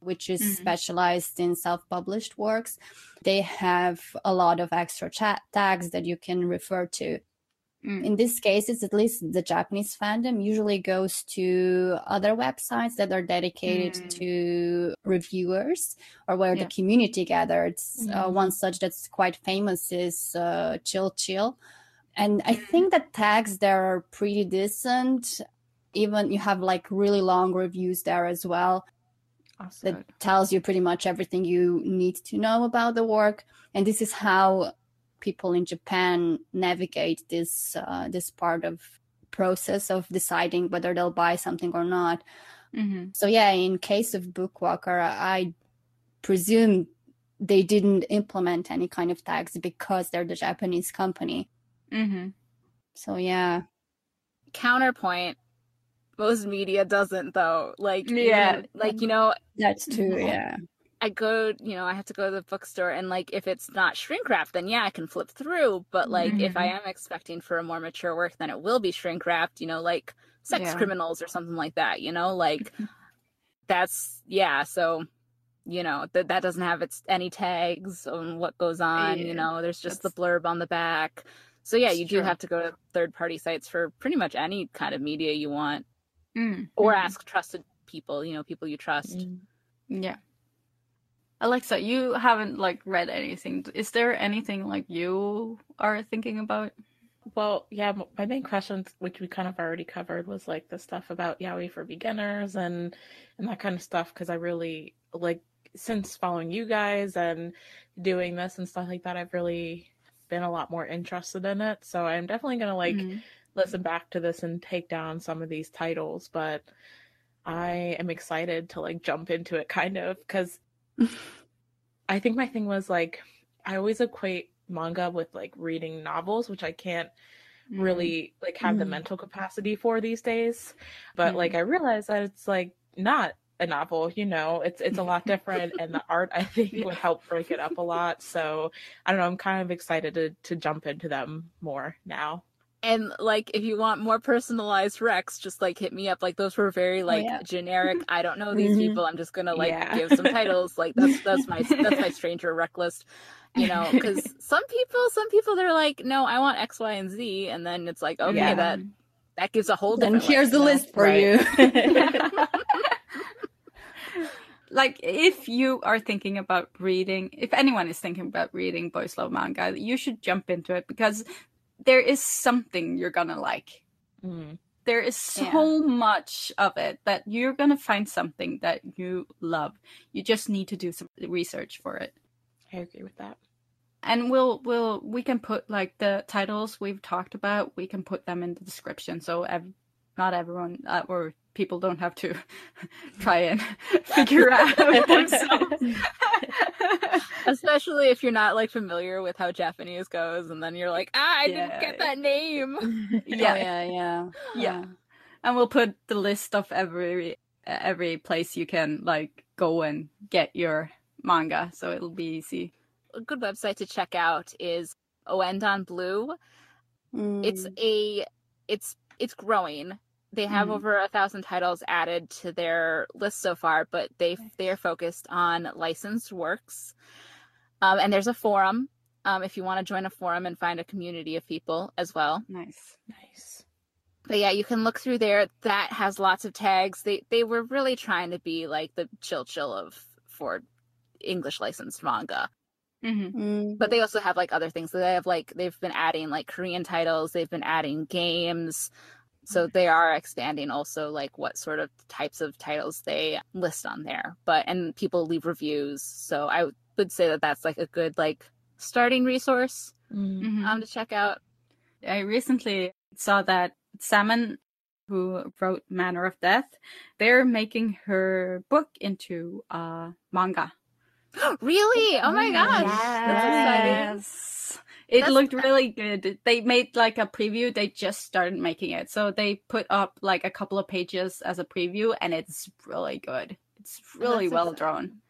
which is Mhm. specialized in self-published works, they have a lot of extra chat tags that you can refer to Mm. in this case it's at least the japanese fandom usually goes to other websites that are dedicated Mm. to reviewers or where Yeah. the community gathers uh, Mhm. one such that's quite famous is uh, chill chill and i Mm. think the tags there are pretty decent even you have like really long reviews there as well Awesome. that tells you pretty much everything you need to know about the work and this is how people in japan navigate this uh, this part of process of deciding whether they'll buy something or not. Hmm so yeah in case of bookwalker i presume they didn't implement any kind of tags because they're the japanese company. Hmm so yeah. Counterpoint, most media doesn't though. Like even- Yeah. like you know, that's true yeah I go, you know, I have to go to the bookstore and like if it's not shrink wrapped, then yeah, I can flip through. But like if I am expecting for a more mature work, then it will be shrink wrapped, you know, like sex Yeah. criminals or something like that, you know, like that's yeah, so you know, that that doesn't have its any tags on what goes on, Yeah, you know, there's just the blurb on the back. So yeah, you do true. have to go to third party sites for pretty much any kind of media you want Mm. or Mhm. ask trusted people, you know, people you trust. Mm. Yeah. Alexa, you haven't like read anything. Is there anything like you are thinking about? Well, yeah, my main questions, which we kind of already covered, was like the stuff about yaoi for beginners and and that kind of stuff. Because I really like since following you guys and doing this and stuff like that, I've really been a lot more interested in it. So I'm definitely gonna like Mhm. listen back to this and take down some of these titles. But I am excited to like jump into it, kind of, because I think my thing was like I always equate manga with like reading novels, which I can't Mm. really like have the Mm. mental capacity for these days. But like I realized that it's like not a novel, you know, it's it's a lot different and the art I think would help break it up a lot. So I don't know, I'm kind of excited to to jump into them more now. And like, if you want more personalized Rex, just like hit me up. Like those were very like yeah. generic. I don't know these Mhm. people. I'm just gonna like Yeah. give some titles. Like that's that's my that's my stranger Rec list. You know, because some people, some people, they're like, no, I want X, Y, and Z, and then it's like, okay, Yeah. that that gives a whole different. here's the list, list for Right. you like if you are thinking about reading if anyone is thinking about reading boys love manga you should jump into it because there is something you're gonna like Mm. there is so much of it that you're gonna find something that you love you just need to do some research for it I agree with that. and we'll we'll we can put like the titles we've talked about we can put them in the description so ev- not everyone uh, or people don't have to try and figure out themselves Especially if you're not like familiar with how Japanese goes, and then you're like, ah, I didn't get that name. yeah yeah yeah yeah Yeah. and we'll put the list of every every place you can like go and get your manga so it'll be easy a good website to check out is Oendon Blue. It's Mm. a it's it's growing. They have Mhm. over a thousand titles added to their list so far, but they they are focused on licensed works. Um, and there's a forum um, if you want to join a forum and find a community of people as well. Nice. Nice. But yeah, you can look through there. That has lots of tags. They they were really trying to be like the chill chill of for English licensed manga. Mm-hmm. Mm, But they also have like other things. So they have like they've been adding like Korean titles. They've been adding games. So they are expanding also like what sort of types of titles they list on there. But and people leave reviews. So I would say that that's like a good like starting resource Mhm. um to check out. I recently saw that Sammon, who wrote Manner of Death, they're making her book into uh, manga. really? Oh my gosh. That's exciting. Yes. It That's- looked really good. They made like a preview. They just started making it. So they put up like a couple of pages as a preview and it's really good. It's really That's well exciting. drawn.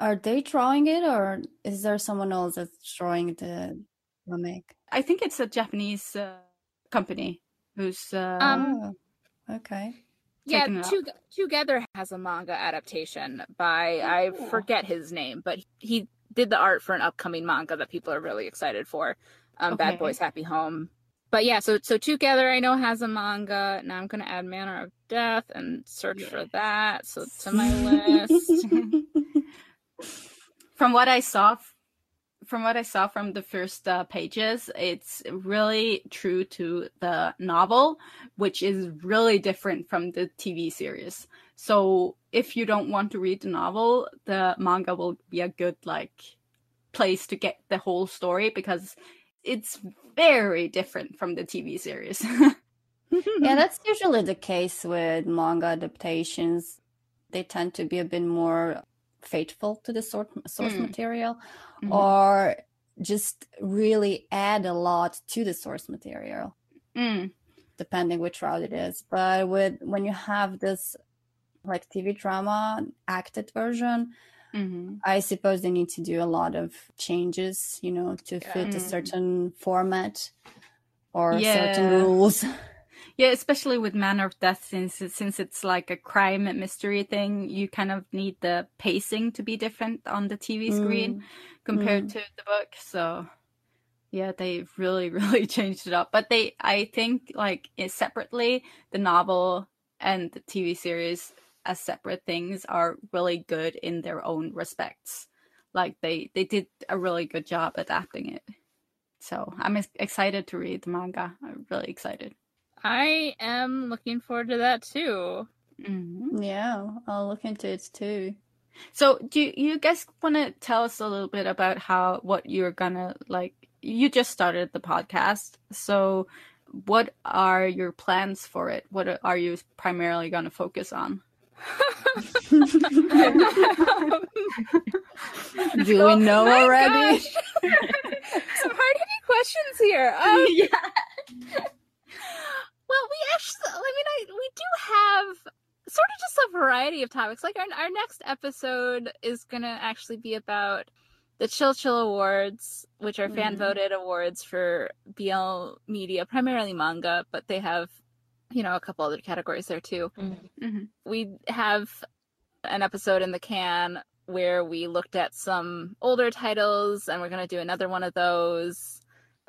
Are they drawing it, or is there someone else that's drawing the remake? I think it's a Japanese uh, company who's uh, Um, Oh, okay. Yeah, taken it up. Two, Together has a manga adaptation by I forget his name, but he did the art for an upcoming manga that people are really excited for. Um, Okay. Bad Boys Happy Home. But yeah, so so Together I know has a manga. Now I'm gonna add Manner of Death and search for that. So to my list. from what I saw, from what I saw from the first uh, pages, it's really true to the novel, which is really different from the TV series. So if you don't want to read the novel, the manga will be a good like place to get the whole story because it's very different from the TV series. yeah, that's usually the case with manga adaptations. They tend to be a bit more faithful to the source source Mm. material, Mhm. or just really add a lot to the source material, Mm. depending which route it is. But with when you have this like TV drama acted version, Mhm. I suppose they need to do a lot of changes, you know, to fit a Mm. certain format or certain rules. Yeah, especially with Manner of Death, since it- since it's like a crime and mystery thing, you kind of need the pacing to be different on the TV screen compared Mm. to the book. So, yeah, they really, really changed it up. But they, I think, like separately, the novel and the TV series as separate things are really good in their own respects. Like they, they did a really good job adapting it. So I'm excited to read the manga. I'm really excited. I am looking forward to that too. Mm-hmm. Yeah, I'll look into it too. So, do you, you guys want to tell us a little bit about how what you're gonna like? You just started the podcast, so what are your plans for it? What are you primarily gonna focus on? Do we know my already? Some hard hitting questions here. Um, yeah. Well, we actually, I mean, I we do have sort of just a variety of topics. Like our our next episode is gonna actually be about the Chill Chill Awards, which are fan voted awards for BL media, primarily manga, but they have, you know, a couple other categories there too. Mhm. We have an episode in the can where we looked at some older titles, and we're gonna do another one of those.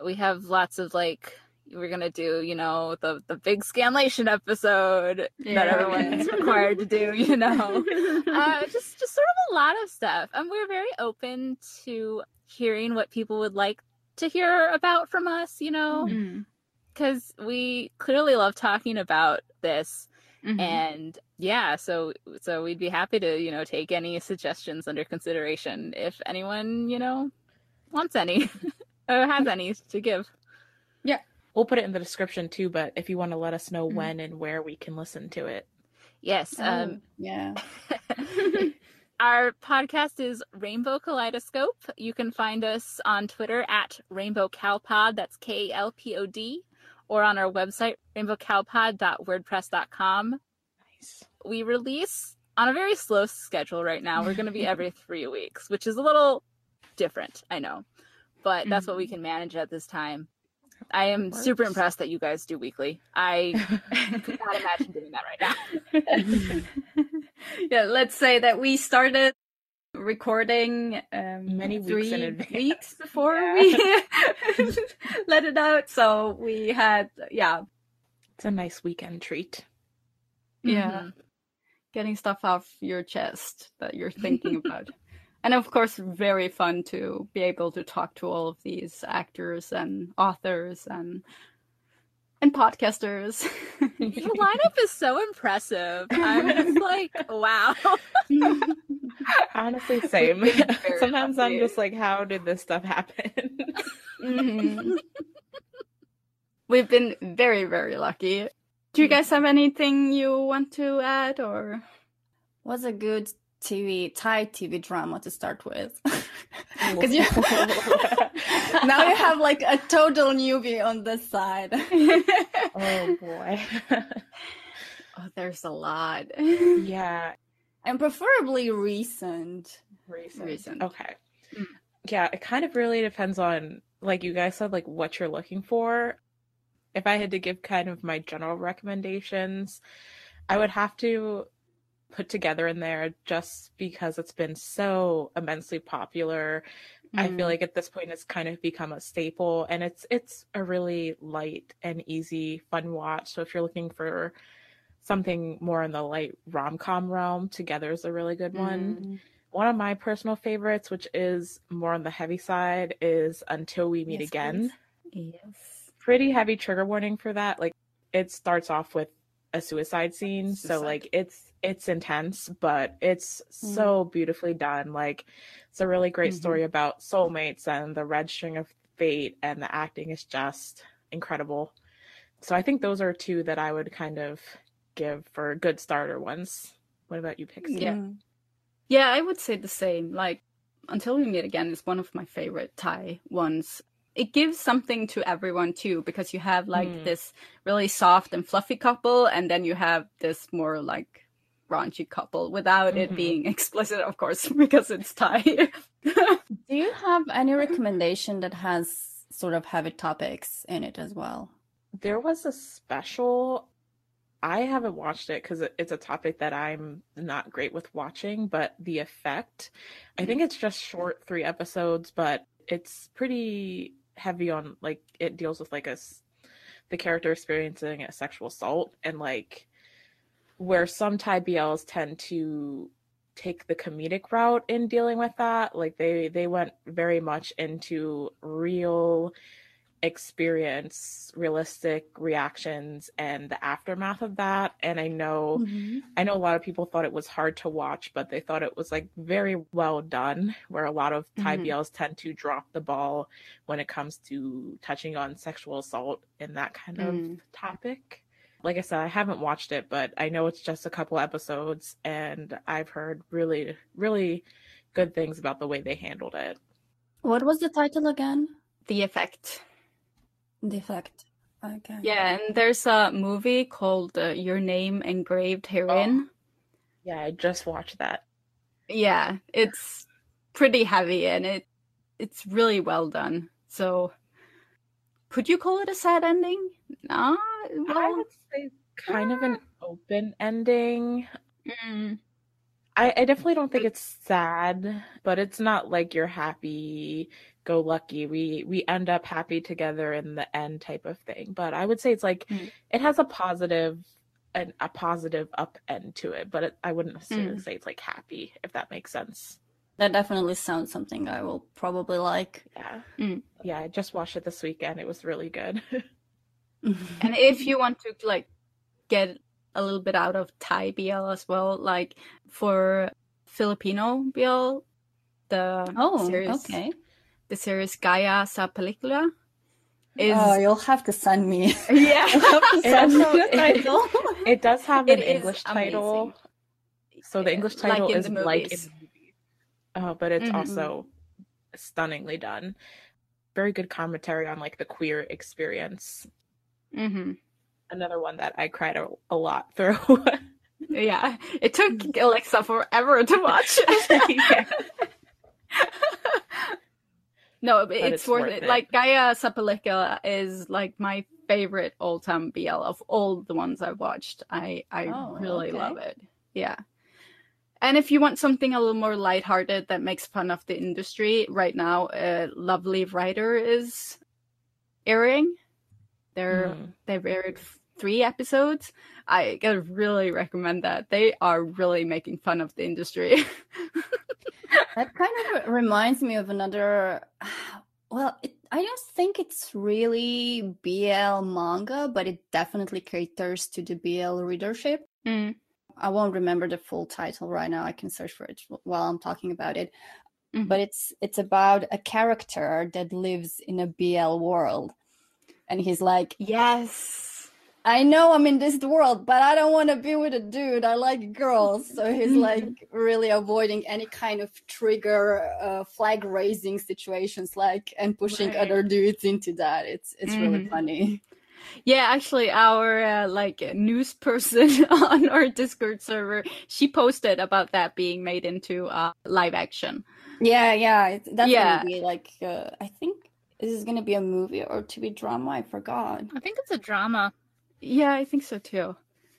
We have lots of like we're gonna do, you know, the the big scanlation episode that Yeah. everyone's required to do, you know. uh, just just sort of a lot of stuff, and we're very open to hearing what people would like to hear about from us, you know, Mm. Because we clearly love talking about this Mhm. and yeah so so we'd be happy to you know take any suggestions under consideration if anyone you know wants any or has any to give Yeah. We'll put it in the description too, but if you want to let us know Mhm. when and where we can listen to it. yes Oh, um yeah. our podcast is rainbow kaleidoscope you can find us on twitter at rainbow klpod that's k-l-p-o-d or on our website rainbowklpod.wordpress.com Nice. we release on a very slow schedule right now. We're going to be every three weeks, which is a little different, I know, but that's what we mm-hmm. can manage at this time. I am super impressed that you guys do weekly. I could not imagine doing that right now. yeah, let's say that we started recording um, many weeks, three weeks before yeah. we let it out. So we had, yeah. It's a nice weekend treat. Yeah. Mm-hmm. Getting stuff off your chest that you're thinking about. and of course, very fun to be able to talk to all of these actors and authors and and podcasters. the lineup is so impressive. I'm just like, wow. Honestly, same. Sometimes I'm just like, how did this stuff happen? mm-hmm. We've been very, very lucky. Do you guys have anything you want to add or? Was a good TV Thai TV drama to start with. Because you now you have like a total newbie on this side. oh boy. oh, there's a lot. Yeah. And preferably recent. Recent. Recent. Okay. Mm. Yeah, it kind of really depends on like you guys said, like what you're looking for. If I had to give kind of my general recommendations, I would have to put together in there just because it's been so immensely popular. Mm. I feel mm-hmm. like at this point it's kind of become a staple and it's it's a really light and easy fun watch. So if you're looking for something more in the light rom-com realm, Together is a really good one. Mm. One of my personal favorites, which is more on the heavy side, is Until We Meet yes, Again. Please. Yes. Pretty heavy trigger warning for that. Like it starts off with a suicide scene, suicide. so like it's it's intense, but it's mm. so beautifully done. Like it's a really great mm-hmm. story about soulmates and the red string of fate, and the acting is just incredible. So I think those are two that I would kind of give for good starter ones. What about you, Pixie? Yeah, yeah, I would say the same. Like Until We Meet Again is one of my favorite Thai ones. It gives something to everyone too, because you have like mm. this really soft and fluffy couple, and then you have this more like raunchy couple without mm-hmm. it being explicit, of course, because it's Thai. Do you have any recommendation that has sort of heavy topics in it as well? There was a special. I haven't watched it because it's a topic that I'm not great with watching, but The Effect. I think it's just short, three episodes, but it's pretty heavy on like it deals with like a the character experiencing a sexual assault and like where some Thai BLs tend to take the comedic route in dealing with that. Like they they went very much into real experience, realistic reactions and the aftermath of that. And I know mm-hmm. I know a lot of people thought it was hard to watch, but they thought it was like very well done, where a lot of Thai mm-hmm. BLs tend to drop the ball when it comes to touching on sexual assault and that kind of mm. topic like I said, I haven't watched it, but I know it's just a couple episodes, and I've heard really, really good things about the way they handled it. What was the title again? The Effect. The Effect. Okay. Yeah, and there's a movie called uh, Your Name Engraved Herein. Oh. Yeah, I just watched that. Yeah, it's pretty heavy and it it's really well done. So could you call it a sad ending? No, well, I would say kind of an open ending. Mm. I, I definitely don't think it's sad, but it's not like you're happy go lucky. We we end up happy together in the end type of thing. But I would say it's like mm. it has a positive and a positive up end to it, but it, I wouldn't necessarily mm. say it's like happy if that makes sense. That definitely sounds something I will probably like. Yeah. Mm. Yeah, I just watched it this weekend. It was really good. and if you want to like get a little bit out of Thai BL as well, like for Filipino BL, the oh series, okay, the series Gaya sa Pelikula. Is... Oh, you'll have to send me. Yeah, send me title. It, it, does have an English title, so the English title like is like in the movie, uh, but it's mm-hmm. also stunningly done. Very good commentary on like the queer experience Mm-hmm. Another one that I cried a, a lot through. yeah, it took Alexa forever to watch. No, it's, it's worth, worth it. it. Like Gaya sa Pelikula is like my favorite old time BL of all the ones I've watched. I I Oh, really okay. love it. Yeah. And if you want something a little more lighthearted that makes fun of the industry, right now, uh, Lovely Writer is airing. They're Mhm. they've aired three episodes. I gotta really recommend that. They are really making fun of the industry. That kind of reminds me of another. Well, it, I don't think it's really BL manga, but it definitely caters to the BL readership. Mm. I won't remember the full title right now. I can search for it while I'm talking about it. Mhm. But it's it's about a character that lives in a BL world, and he's like, Yes. I know I'm in this world, but I don't want to be with a dude. I like girls. So he's like really avoiding any kind of trigger, uh, flag raising situations, like and pushing Right. other dudes into that. It's it's really Mhm. funny. Yeah, actually, our uh, like news person on our Discord server, she posted about that being made into uh, live action. Yeah, yeah. That's Yeah. gonna be like uh, I think this is gonna be a movie or to be drama. I forgot. I think it's a drama. Yeah, I think so too.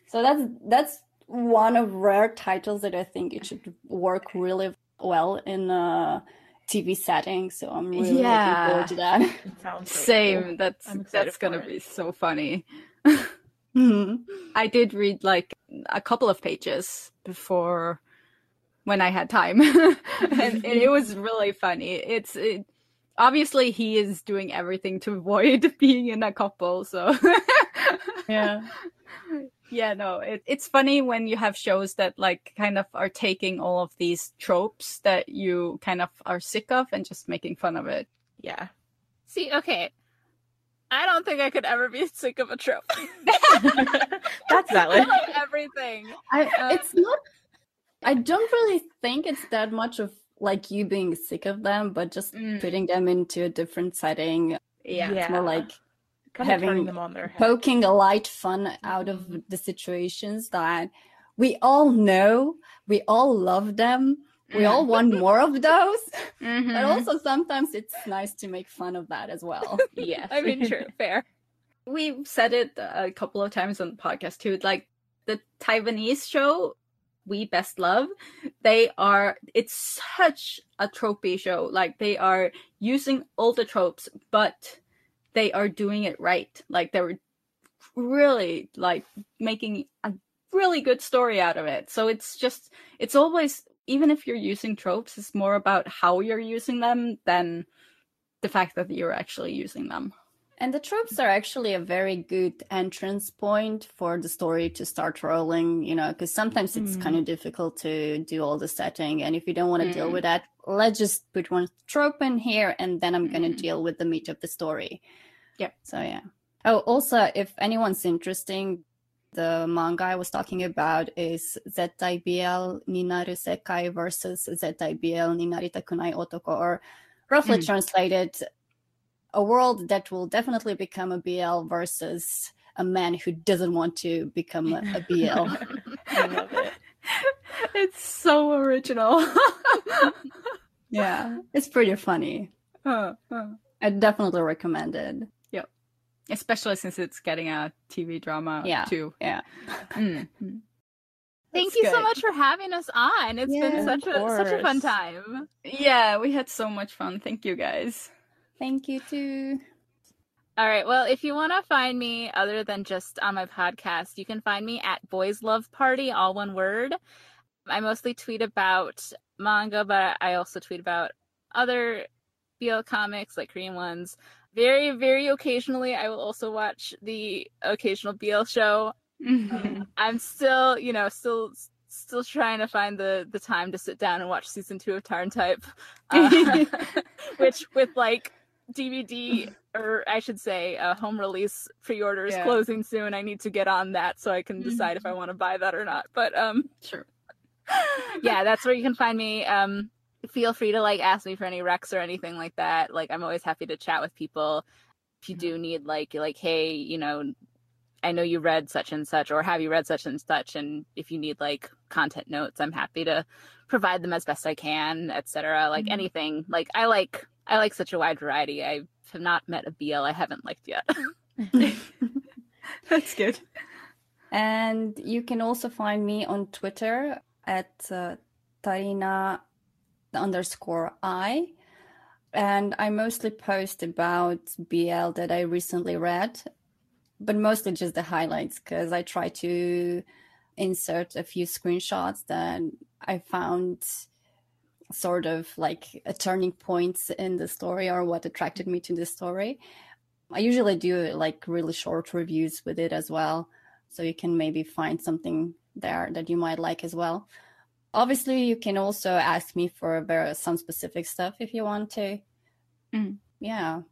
So that's that's one of rare titles that I think it should work really well in a TV setting. So I'm really looking forward to that. It sounds Same. cool. That's that's gonna it. be so funny. Mhm. I did read like a couple of pages before when I had time, and, and it was really funny. It's it, obviously he is doing everything to avoid being in a couple, so Yeah. yeah no it, it's funny when you have shows that like kind of are taking all of these tropes that you kind of are sick of and just making fun of it Yeah. See, okay. I don't think I could ever be sick of a trope. That's I valid. love everything. I Uh, it's not I don't really think it's that much of like you being sick of them, but just Mm. putting them into a different setting. yeah It's more like kind of turning having- them on their head. poking a light fun out of the situations that we all know, we all love them, we all want more of those. Mhm. But also sometimes it's nice to make fun of that as well. Yes. I mean, true, fair. we've said it a couple of times on the podcast too like the taiwanese show we best love they are it's such a tropey show like they are using all the tropes but they are doing it right. Like they're really like making a really good story out of it. So it's just it's always even if you're using tropes it's more about how you're using them than the fact that you're actually using them And the tropes are actually a very good entrance point for the story to start rolling, you know, because sometimes it's Mm. kind of difficult to do all the setting. And if you don't want to deal Mm. with that, let's just put one trope in here and then I'm going to Mm. deal with the meat of the story. Yep. So, yeah. Oh, also, if anyone's interesting, the manga I was talking about is ZIBL Ninaru Sekai versus ZIBL Ninarita Kunai Otoko, or roughly Mm. translated, a world that will definitely become a BL versus a man who doesn't want to become a, a BL. I love it. it's so original. yeah, it's pretty funny. Huh, huh. I definitely recommend it. Yep. Especially since it's getting a TV drama Yeah. too. Yeah. Mm. Thank That's you so much for having us on. It's Yeah, been such of a such a fun time. Yeah, we had so much fun. Thank you guys. Thank you too. All right. Well, if you want to find me other than just on my podcast, you can find me at Boys Love Party, all one word. I mostly tweet about manga, but I also tweet about other BL comics, like Korean ones. Very, very occasionally, I will also watch the occasional BL show. I'm still, you know, still still trying to find the the time to sit down and watch season two of TharnType, uh, which with like DVD or I should say uh, home release pre-orders Yeah. closing soon. I need to get on that so I can decide if I want to buy that or not. But um, Sure. yeah, that's where you can find me. Um, feel free to like ask me for any recs or anything like that. Like I'm always happy to chat with people. If you do need like like hey, you know, I know you read such and such, or have you read such and such? And if you need like content notes, I'm happy to provide them as best I can, etc. Like mm-hmm. anything. Like I like I like such a wide variety. I have not met a BL I haven't liked yet. That's good. And you can also find me on Twitter at uh, Tarina underscore I. And I mostly post about BL that I recently read, but mostly just the highlights because I try to insert a few screenshots that I found sort of like a turning points in the story or what attracted me to the story. I usually do like really short reviews with it as well. So you can maybe find something there that you might like as well. Obviously, you can also ask me for very, some specific stuff if you want to. Mm. Yeah,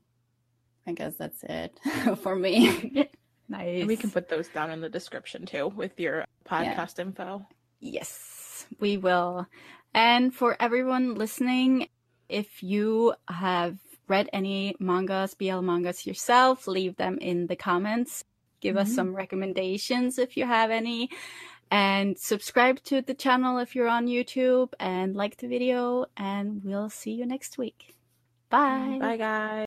I guess that's it for me. nice. And we can put those down in the description too with your podcast yeah. info. Yes, we will. And for everyone listening, if you have read any mangas, BL mangas yourself, leave them in the comments. Give mm-hmm. us some recommendations if you have any. And subscribe to the channel if you're on YouTube and like the video. And we'll see you next week. Bye. Bye, guys.